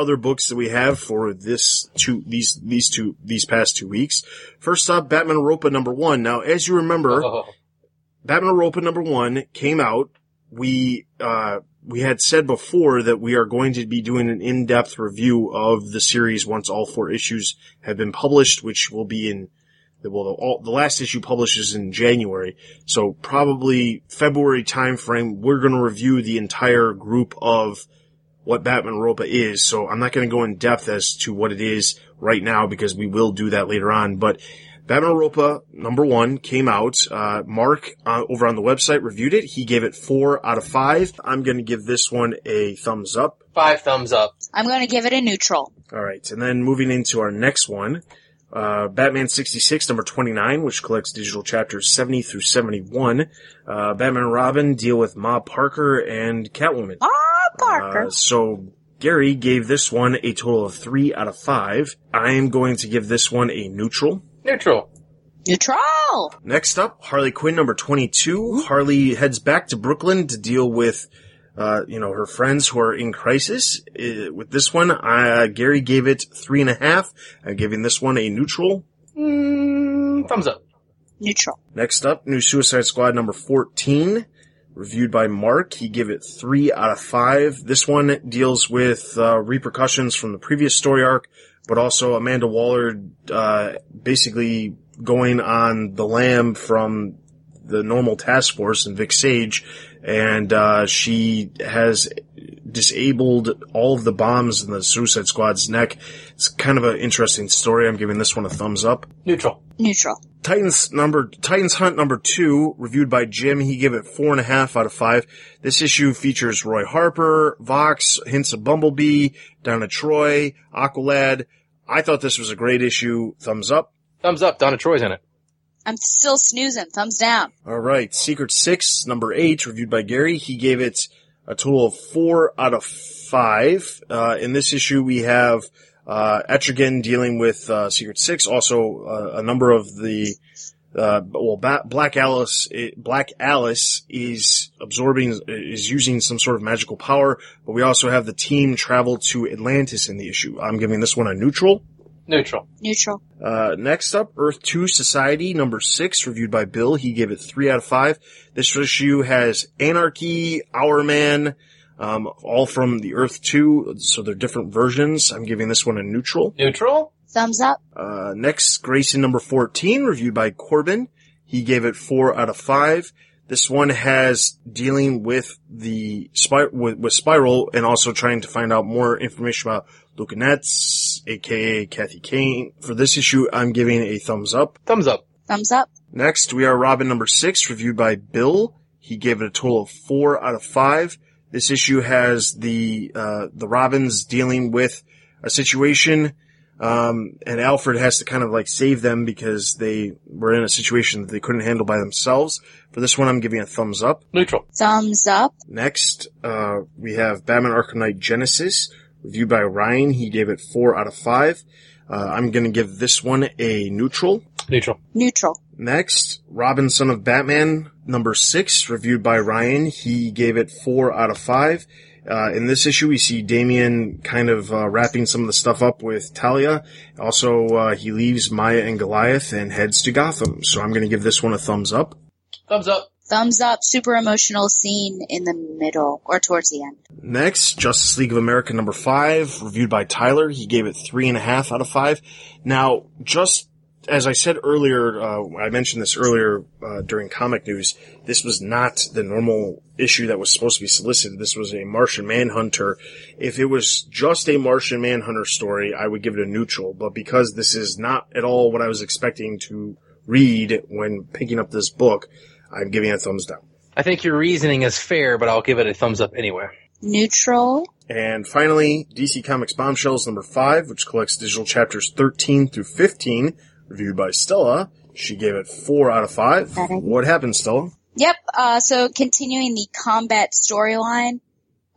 Other books that we have for this two, these, these two, these past two weeks. First up, Batman Europa number one. Now, as you remember, Oh, Batman Europa number one came out. We, uh, we had said before that we are going to be doing an in-depth review of the series once all four issues have been published, which will be in, well, the, all, the last issue publishes in January. So probably February timeframe, we're going to review the entire group of what Batman Europa is. So I'm not going to go in depth as to what it is right now because we will do that later on. But Batman Europa number one came out. Uh, Mark uh, over on the website reviewed it. He gave it four out of five. I'm going to give this one a thumbs up. Five thumbs up. I'm going to give it a neutral. All right, and then moving into our next one, uh, Batman 66 number 29, which collects digital chapters 70 through 71. Uh, Batman and Robin deal with Ma Parker and Catwoman. Ah, Parker. Uh, so Gary gave this one a total of three out of five. I am going to give this one a neutral. Neutral. neutral. Next up, Harley Quinn number 22. Harley heads back to Brooklyn to deal with, uh, you know, her friends who are in crisis. Uh, with this one, uh, Gary gave it three and a half. I'm giving this one a neutral. Mm, thumbs up. Neutral. Next up, new Suicide Squad number 14, reviewed by Mark. He gave it three out of five. This one deals with, uh, repercussions from the previous story arc, but also Amanda Waller, uh, basically going on the lamb from the normal task force and Vic Sage, and, uh, she has disabled all of the bombs in the Suicide Squad's neck. It's kind of an interesting story. I'm giving this one a thumbs up. Neutral. Neutral. Titans number Titans Hunt number two, reviewed by Jim. He gave it four and a half out of five. This issue features Roy Harper, Vox, hints of Bumblebee, Donna Troy, Aqualad. I thought this was a great issue. Thumbs up. Thumbs up. Donna Troy's in it. I'm still snoozing. Thumbs down. All right, Secret Six number eight, reviewed by Gary. He gave it a total of four out of five. Uh, in this issue, we have uh, Etrigan dealing with uh, Secret Six. Also, uh, a number of the uh, well, ba- Black Alice, eh, Black Alice is absorbing, is using some sort of magical power, but we also have the team travel to Atlantis in the issue. I'm giving this one a neutral. Neutral. Neutral. Uh, next up, Earth 2 Society number 6, reviewed by Bill. He gave it 3 out of 5. This issue has Anarchy, Our Man, um, all from the Earth 2, so they're different versions. I'm giving this one a neutral. Neutral. Thumbs up. Uh, next, Grayson number 14, reviewed by Corbin. He gave it 4 out of 5. This one has dealing with the spy- with, with Spiral and also trying to find out more information about Luka Netz, aka Kathy Kane. For this issue, I'm giving a thumbs up. Thumbs up. Thumbs up. Next, we are Robin number six, reviewed by Bill. He gave it a total of four out of five. This issue has the uh, the Robins dealing with a situation Um, and Alfred has to kind of like save them because they were in a situation that they couldn't handle by themselves. For this one, I'm giving a thumbs up. Neutral. Thumbs up. Next, uh, we have Batman Arkham Knight Genesis, reviewed by Ryan. He gave it four out of five. Uh, I'm gonna give this one a neutral. Neutral. Neutral. Next, Robin Son of Batman, number six, reviewed by Ryan. He gave it four out of five. Uh, in this issue, we see Damian kind of uh, wrapping some of the stuff up with Talia. Also, uh, he leaves Maya and Goliath and heads to Gotham. So I'm going to give this one a thumbs up. Thumbs up. Thumbs up. Super emotional scene in the middle or towards the end. Next, Justice League of America number five, reviewed by Tyler. He gave it three and a half out of five. Now, just as I said earlier, uh, I mentioned this earlier uh, during comic news. This was not the normal issue that was supposed to be solicited. This was a Martian Manhunter. If it was just a Martian Manhunter story, I would give it a neutral. But because this is not at all what I was expecting to read when picking up this book, I'm giving it a thumbs down. I think your reasoning is fair, but I'll give it a thumbs up anyway. Neutral. And finally, DC Comics Bombshells number five, which collects digital chapters 13 through 15, reviewed by Stella. She gave it four out of five. Okay. What happened, Stella? Yep. Uh, so continuing the combat storyline,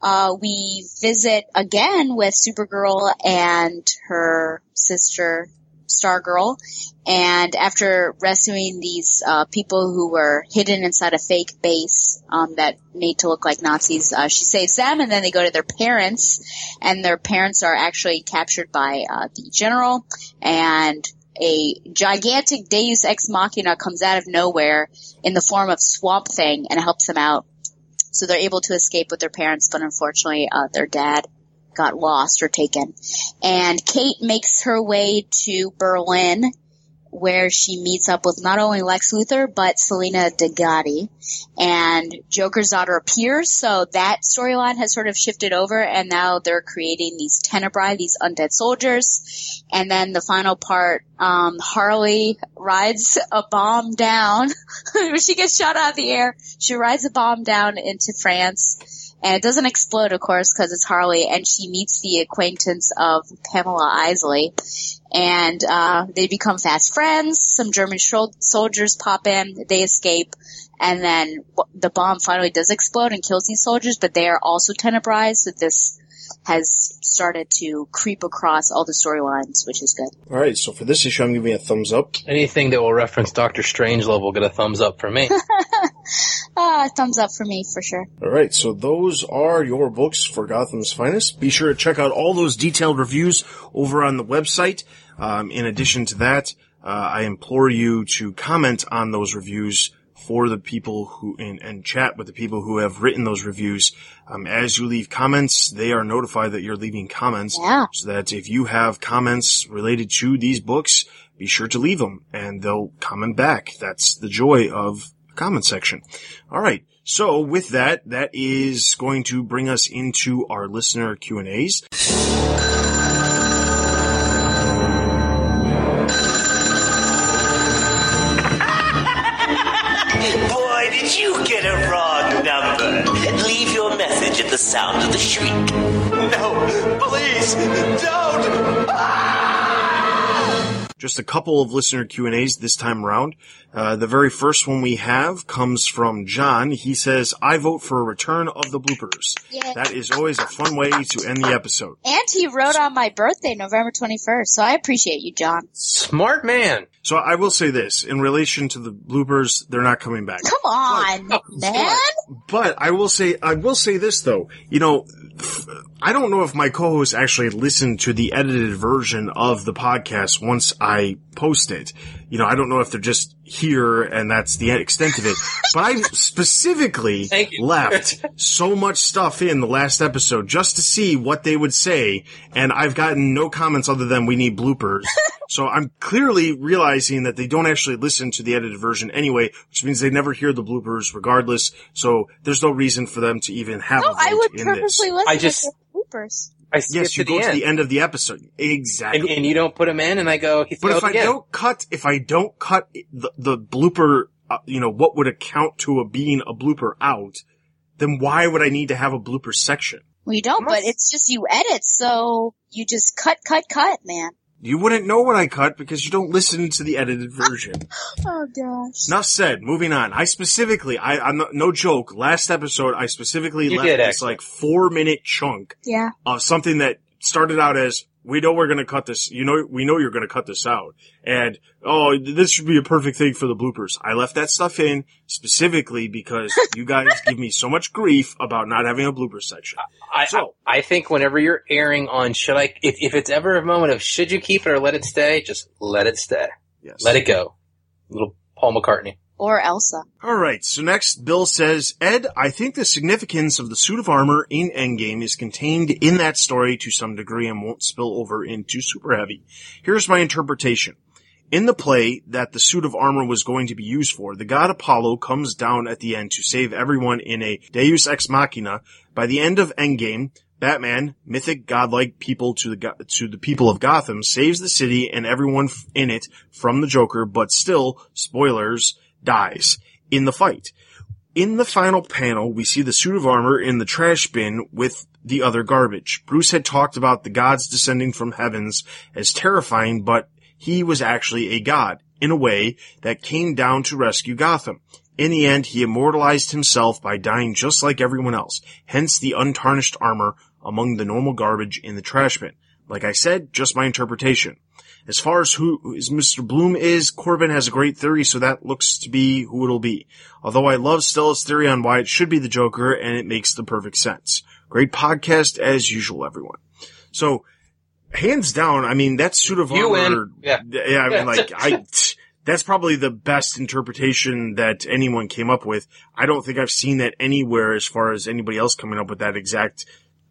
uh, we visit again with Supergirl and her sister Stargirl. And after rescuing these uh, people who were hidden inside a fake base um, that made to look like Nazis, uh, she saves them, and then they go to their parents, and their parents are actually captured by uh, the general, and a gigantic Deus Ex Machina comes out of nowhere in the form of Swamp Thing and helps them out. So they're able to escape with their parents, but unfortunately, uh, their dad got lost or taken. And Kate makes her way to Berlin, where she meets up with not only Lex Luthor, but Selina Digatti. And Joker's daughter appears, so that storyline has sort of shifted over, and now they're creating these Tenebrae, these undead soldiers. And then the final part, um, Harley rides a bomb down. she gets shot out of the air, she rides a bomb down into France. And it doesn't explode, of course, because it's Harley, and she meets the acquaintance of Pamela Isley. And uh, they become fast friends. Some German soldiers pop in, they escape, and then the bomb finally does explode and kills these soldiers, but they are also Tenebrae, with this has started to creep across all the storylines, which is good. All right, so for this issue, I'm giving it a thumbs up. Anything that will reference Doctor Strangelove will get a thumbs up from me. Ah, thumbs up for me for sure. All right, so those are your books for Gotham's Finest. Be sure to check out all those detailed reviews over on the website. Um, in addition to that, uh, I implore you to comment on those reviews for the people who and, and chat with the people who have written those reviews. Um, as you leave comments, they are notified that you're leaving comments, Yeah. so that if you have comments related to these books, be sure to leave them, and they'll comment back. That's the joy of comment section. All right. So with that, that is going to bring us into our listener Q and A's. Sound of the shriek. No, please, don't! Ah! Just a couple of listener Q and A's this time around. Uh, the very first one we have comes from John. He says, "I vote for a return of the bloopers." Yeah. That is always a fun way to end the episode. And he wrote on my birthday, November 21st, so I appreciate you, John. Smart man. So I will say this in relation to the bloopers, they're not coming back. Come on, man. But I will say, I will say this though, you know, f- I don't know if my co-hosts actually listened to the edited version of the podcast once I post it. You know, I don't know if they're just here and that's the extent of it, but I specifically left so much stuff in the last episode just to see what they would say. And I've gotten no comments other than we need bloopers. So I'm clearly realizing that they don't actually listen to the edited version anyway, which means they never hear the bloopers regardless. So there's no reason for them to even have No, a vote I would in purposely this. listen I just- to the bloopers. I skip Yes, to you the go end. to the end of the episode. Exactly. And, and you don't put him in, and I go, he but failed if I again. don't cut, if I don't cut the, the blooper, uh, you know, what would account to a being a blooper out, then why would I need to have a blooper section? Well, you don't, but it's just you edit, so you just cut, cut, cut, man. You wouldn't know what I cut because you don't listen to the edited version. Oh gosh. Enough said. Moving on. I specifically, I, I'm not, no joke. Last episode, I specifically You left did, this actually. like four minute chunk Yeah. of something that started out as we know we're going to cut this. You know, we know you're going to cut this out, and oh, this should be a perfect thing for the bloopers. I left that stuff in specifically because you guys give me so much grief about not having a blooper section. I, So- I, I think whenever you're airing on should I, if, if it's ever a moment of should you keep it or let it stay, just let it stay. Yes. Let it go. Little Paul McCartney. Or Elsa. All right. So next, Bill says, Ed, I think the significance of the suit of armor in Endgame is contained in that story to some degree and won't spill over into Super Heavy. Here's my interpretation. In the play that the suit of armor was going to be used for, the god Apollo comes down at the end to save everyone in a Deus Ex Machina. By the end of Endgame, Batman, mythic godlike people to the to the people of Gotham, saves the city and everyone in it from the Joker, but still, spoilers, dies in the fight. In the final panel, we see the suit of armor in the trash bin with the other garbage. Bruce had talked about the gods descending from heavens as terrifying, but he was actually a god, in a way, that came down to rescue Gotham. In the end, he immortalized himself by dying just like everyone else, hence the untarnished armor among the normal garbage in the trash bin. Like I said, just my interpretation. As far as who is Mr. Bloom is, Corbin has a great theory, so that looks to be who it'll be. Although I love Stella's theory on why it should be the Joker, and it makes the perfect sense. Great podcast as usual, everyone. So, hands down, I mean, that suit of You armor. Yeah. yeah, I mean, like, I, that's probably the best interpretation that anyone came up with. I don't think I've seen that anywhere as far as anybody else coming up with that exact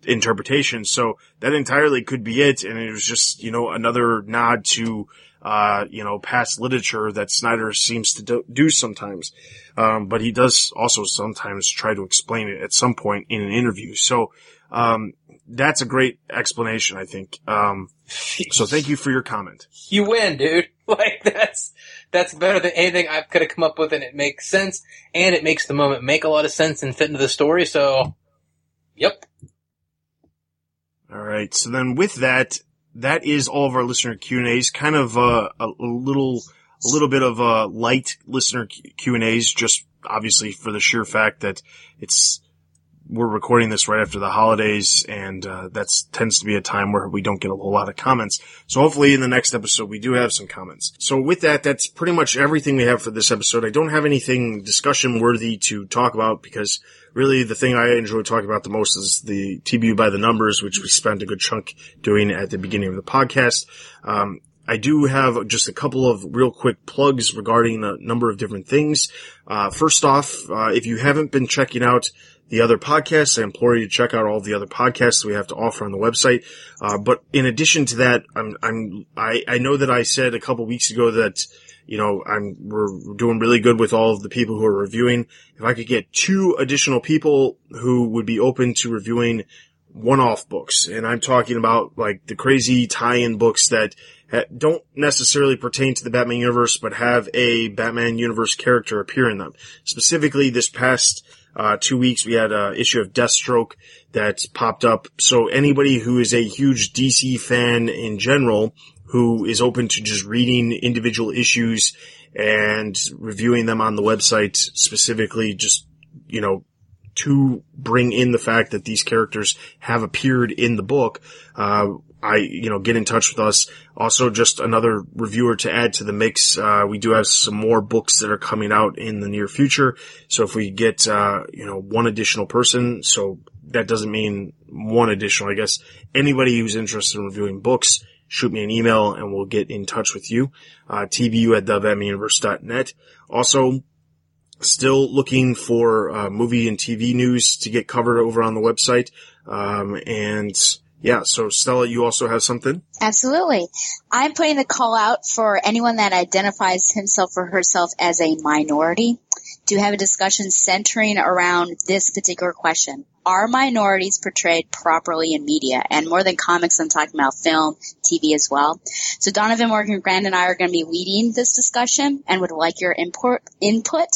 interpretation. So that entirely could be it. And it was just, you know, another nod to, uh, you know, past literature that Snyder seems to do, sometimes. Um, but he does also sometimes try to explain it at some point in an interview. So, um, that's a great explanation, I think. Um, so thank you for your comment. You win, dude. Like that's, that's better than anything I could have come up with and it makes sense and it makes the moment make a lot of sense and fit into the story. So, yep. All right. So then with that, that is all of our listener Q and A's. Kind of a, a little, a little bit of uh, light listener Q and A's, just obviously for the sheer fact that it's we're recording this right after the holidays, and uh, that tends to be a time where we don't get a whole lot of comments. So hopefully in the next episode we do have some comments. So with that, that's pretty much everything we have for this episode. I don't have anything discussion worthy to talk about because really the thing I enjoy talking about the most is the TBU by the numbers, which we spent a good chunk doing at the beginning of the podcast. Um, I do have just a couple of real quick plugs regarding a number of different things. Uh, first off, uh, if you haven't been checking out the other podcasts, I implore you to check out all the other podcasts we have to offer on the website. Uh, but in addition to that, I'm, I'm, I, I know that I said a couple weeks ago that, you know, I'm, we're doing really good with all of the people who are reviewing. If I could get two additional people who would be open to reviewing one-off books, and I'm talking about like the crazy tie-in books that ha- don't necessarily pertain to the Batman universe, but have a Batman universe character appear in them. Specifically, this past uh, two weeks we had an issue of Deathstroke that popped up. So anybody who is a huge DC fan in general, who is open to just reading individual issues and reviewing them on the website, specifically just you know to bring in the fact that these characters have appeared in the book, uh, I, you know, get in touch with us. Also, just another reviewer to add to the mix. Uh, we do have some more books that are coming out in the near future. So if we get, uh, you know, one additional person, so that doesn't mean one additional, I guess. Anybody who's interested in reviewing books, shoot me an email and we'll get in touch with you. Uh, tbu at thebatmanuniverse.net. Also, still looking for uh, movie and TV news to get covered over on the website. Um, and yeah, so Stella, you also have something? Absolutely. I'm putting the call out for anyone that identifies himself or herself as a minority to have a discussion centering around this particular question. Are minorities portrayed properly in media? And more than comics, I'm talking about film, TV as well. So Donovan Morgan Grant and I are going to be leading this discussion and would like your import, input.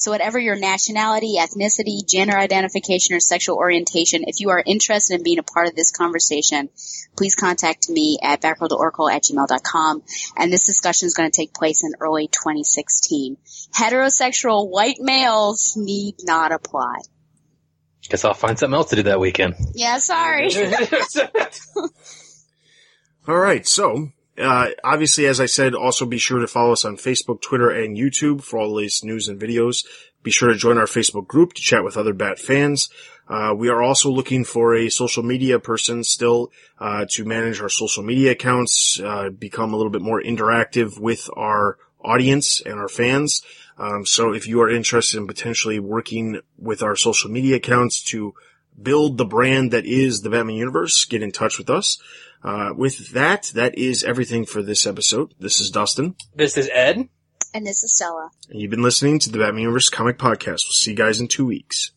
So whatever your nationality, ethnicity, gender identification, or sexual orientation, if you are interested in being a part of this conversation, please contact me at backroadoracle at gmail.com. And this discussion is going to take place in early 2016. Heterosexual white males need not apply. Guess I'll find something else to do that weekend. Yeah, sorry. All right. So, uh, obviously, as I said, also be sure to follow us on Facebook, Twitter, and YouTube for all the latest news and videos. Be sure to join our Facebook group to chat with other Bat fans. Uh, we are also looking for a social media person still uh, to manage our social media accounts, uh, become a little bit more interactive with our audience and our fans. Um, so if you are interested in potentially working with our social media accounts to build the brand that is the Batman universe, get in touch with us. Uh, with that, that is everything for this episode. This is Dustin, This is Ed. and this is Stella. and you've been listening to the Batman Universe Comic Podcast. We'll see you guys in two weeks.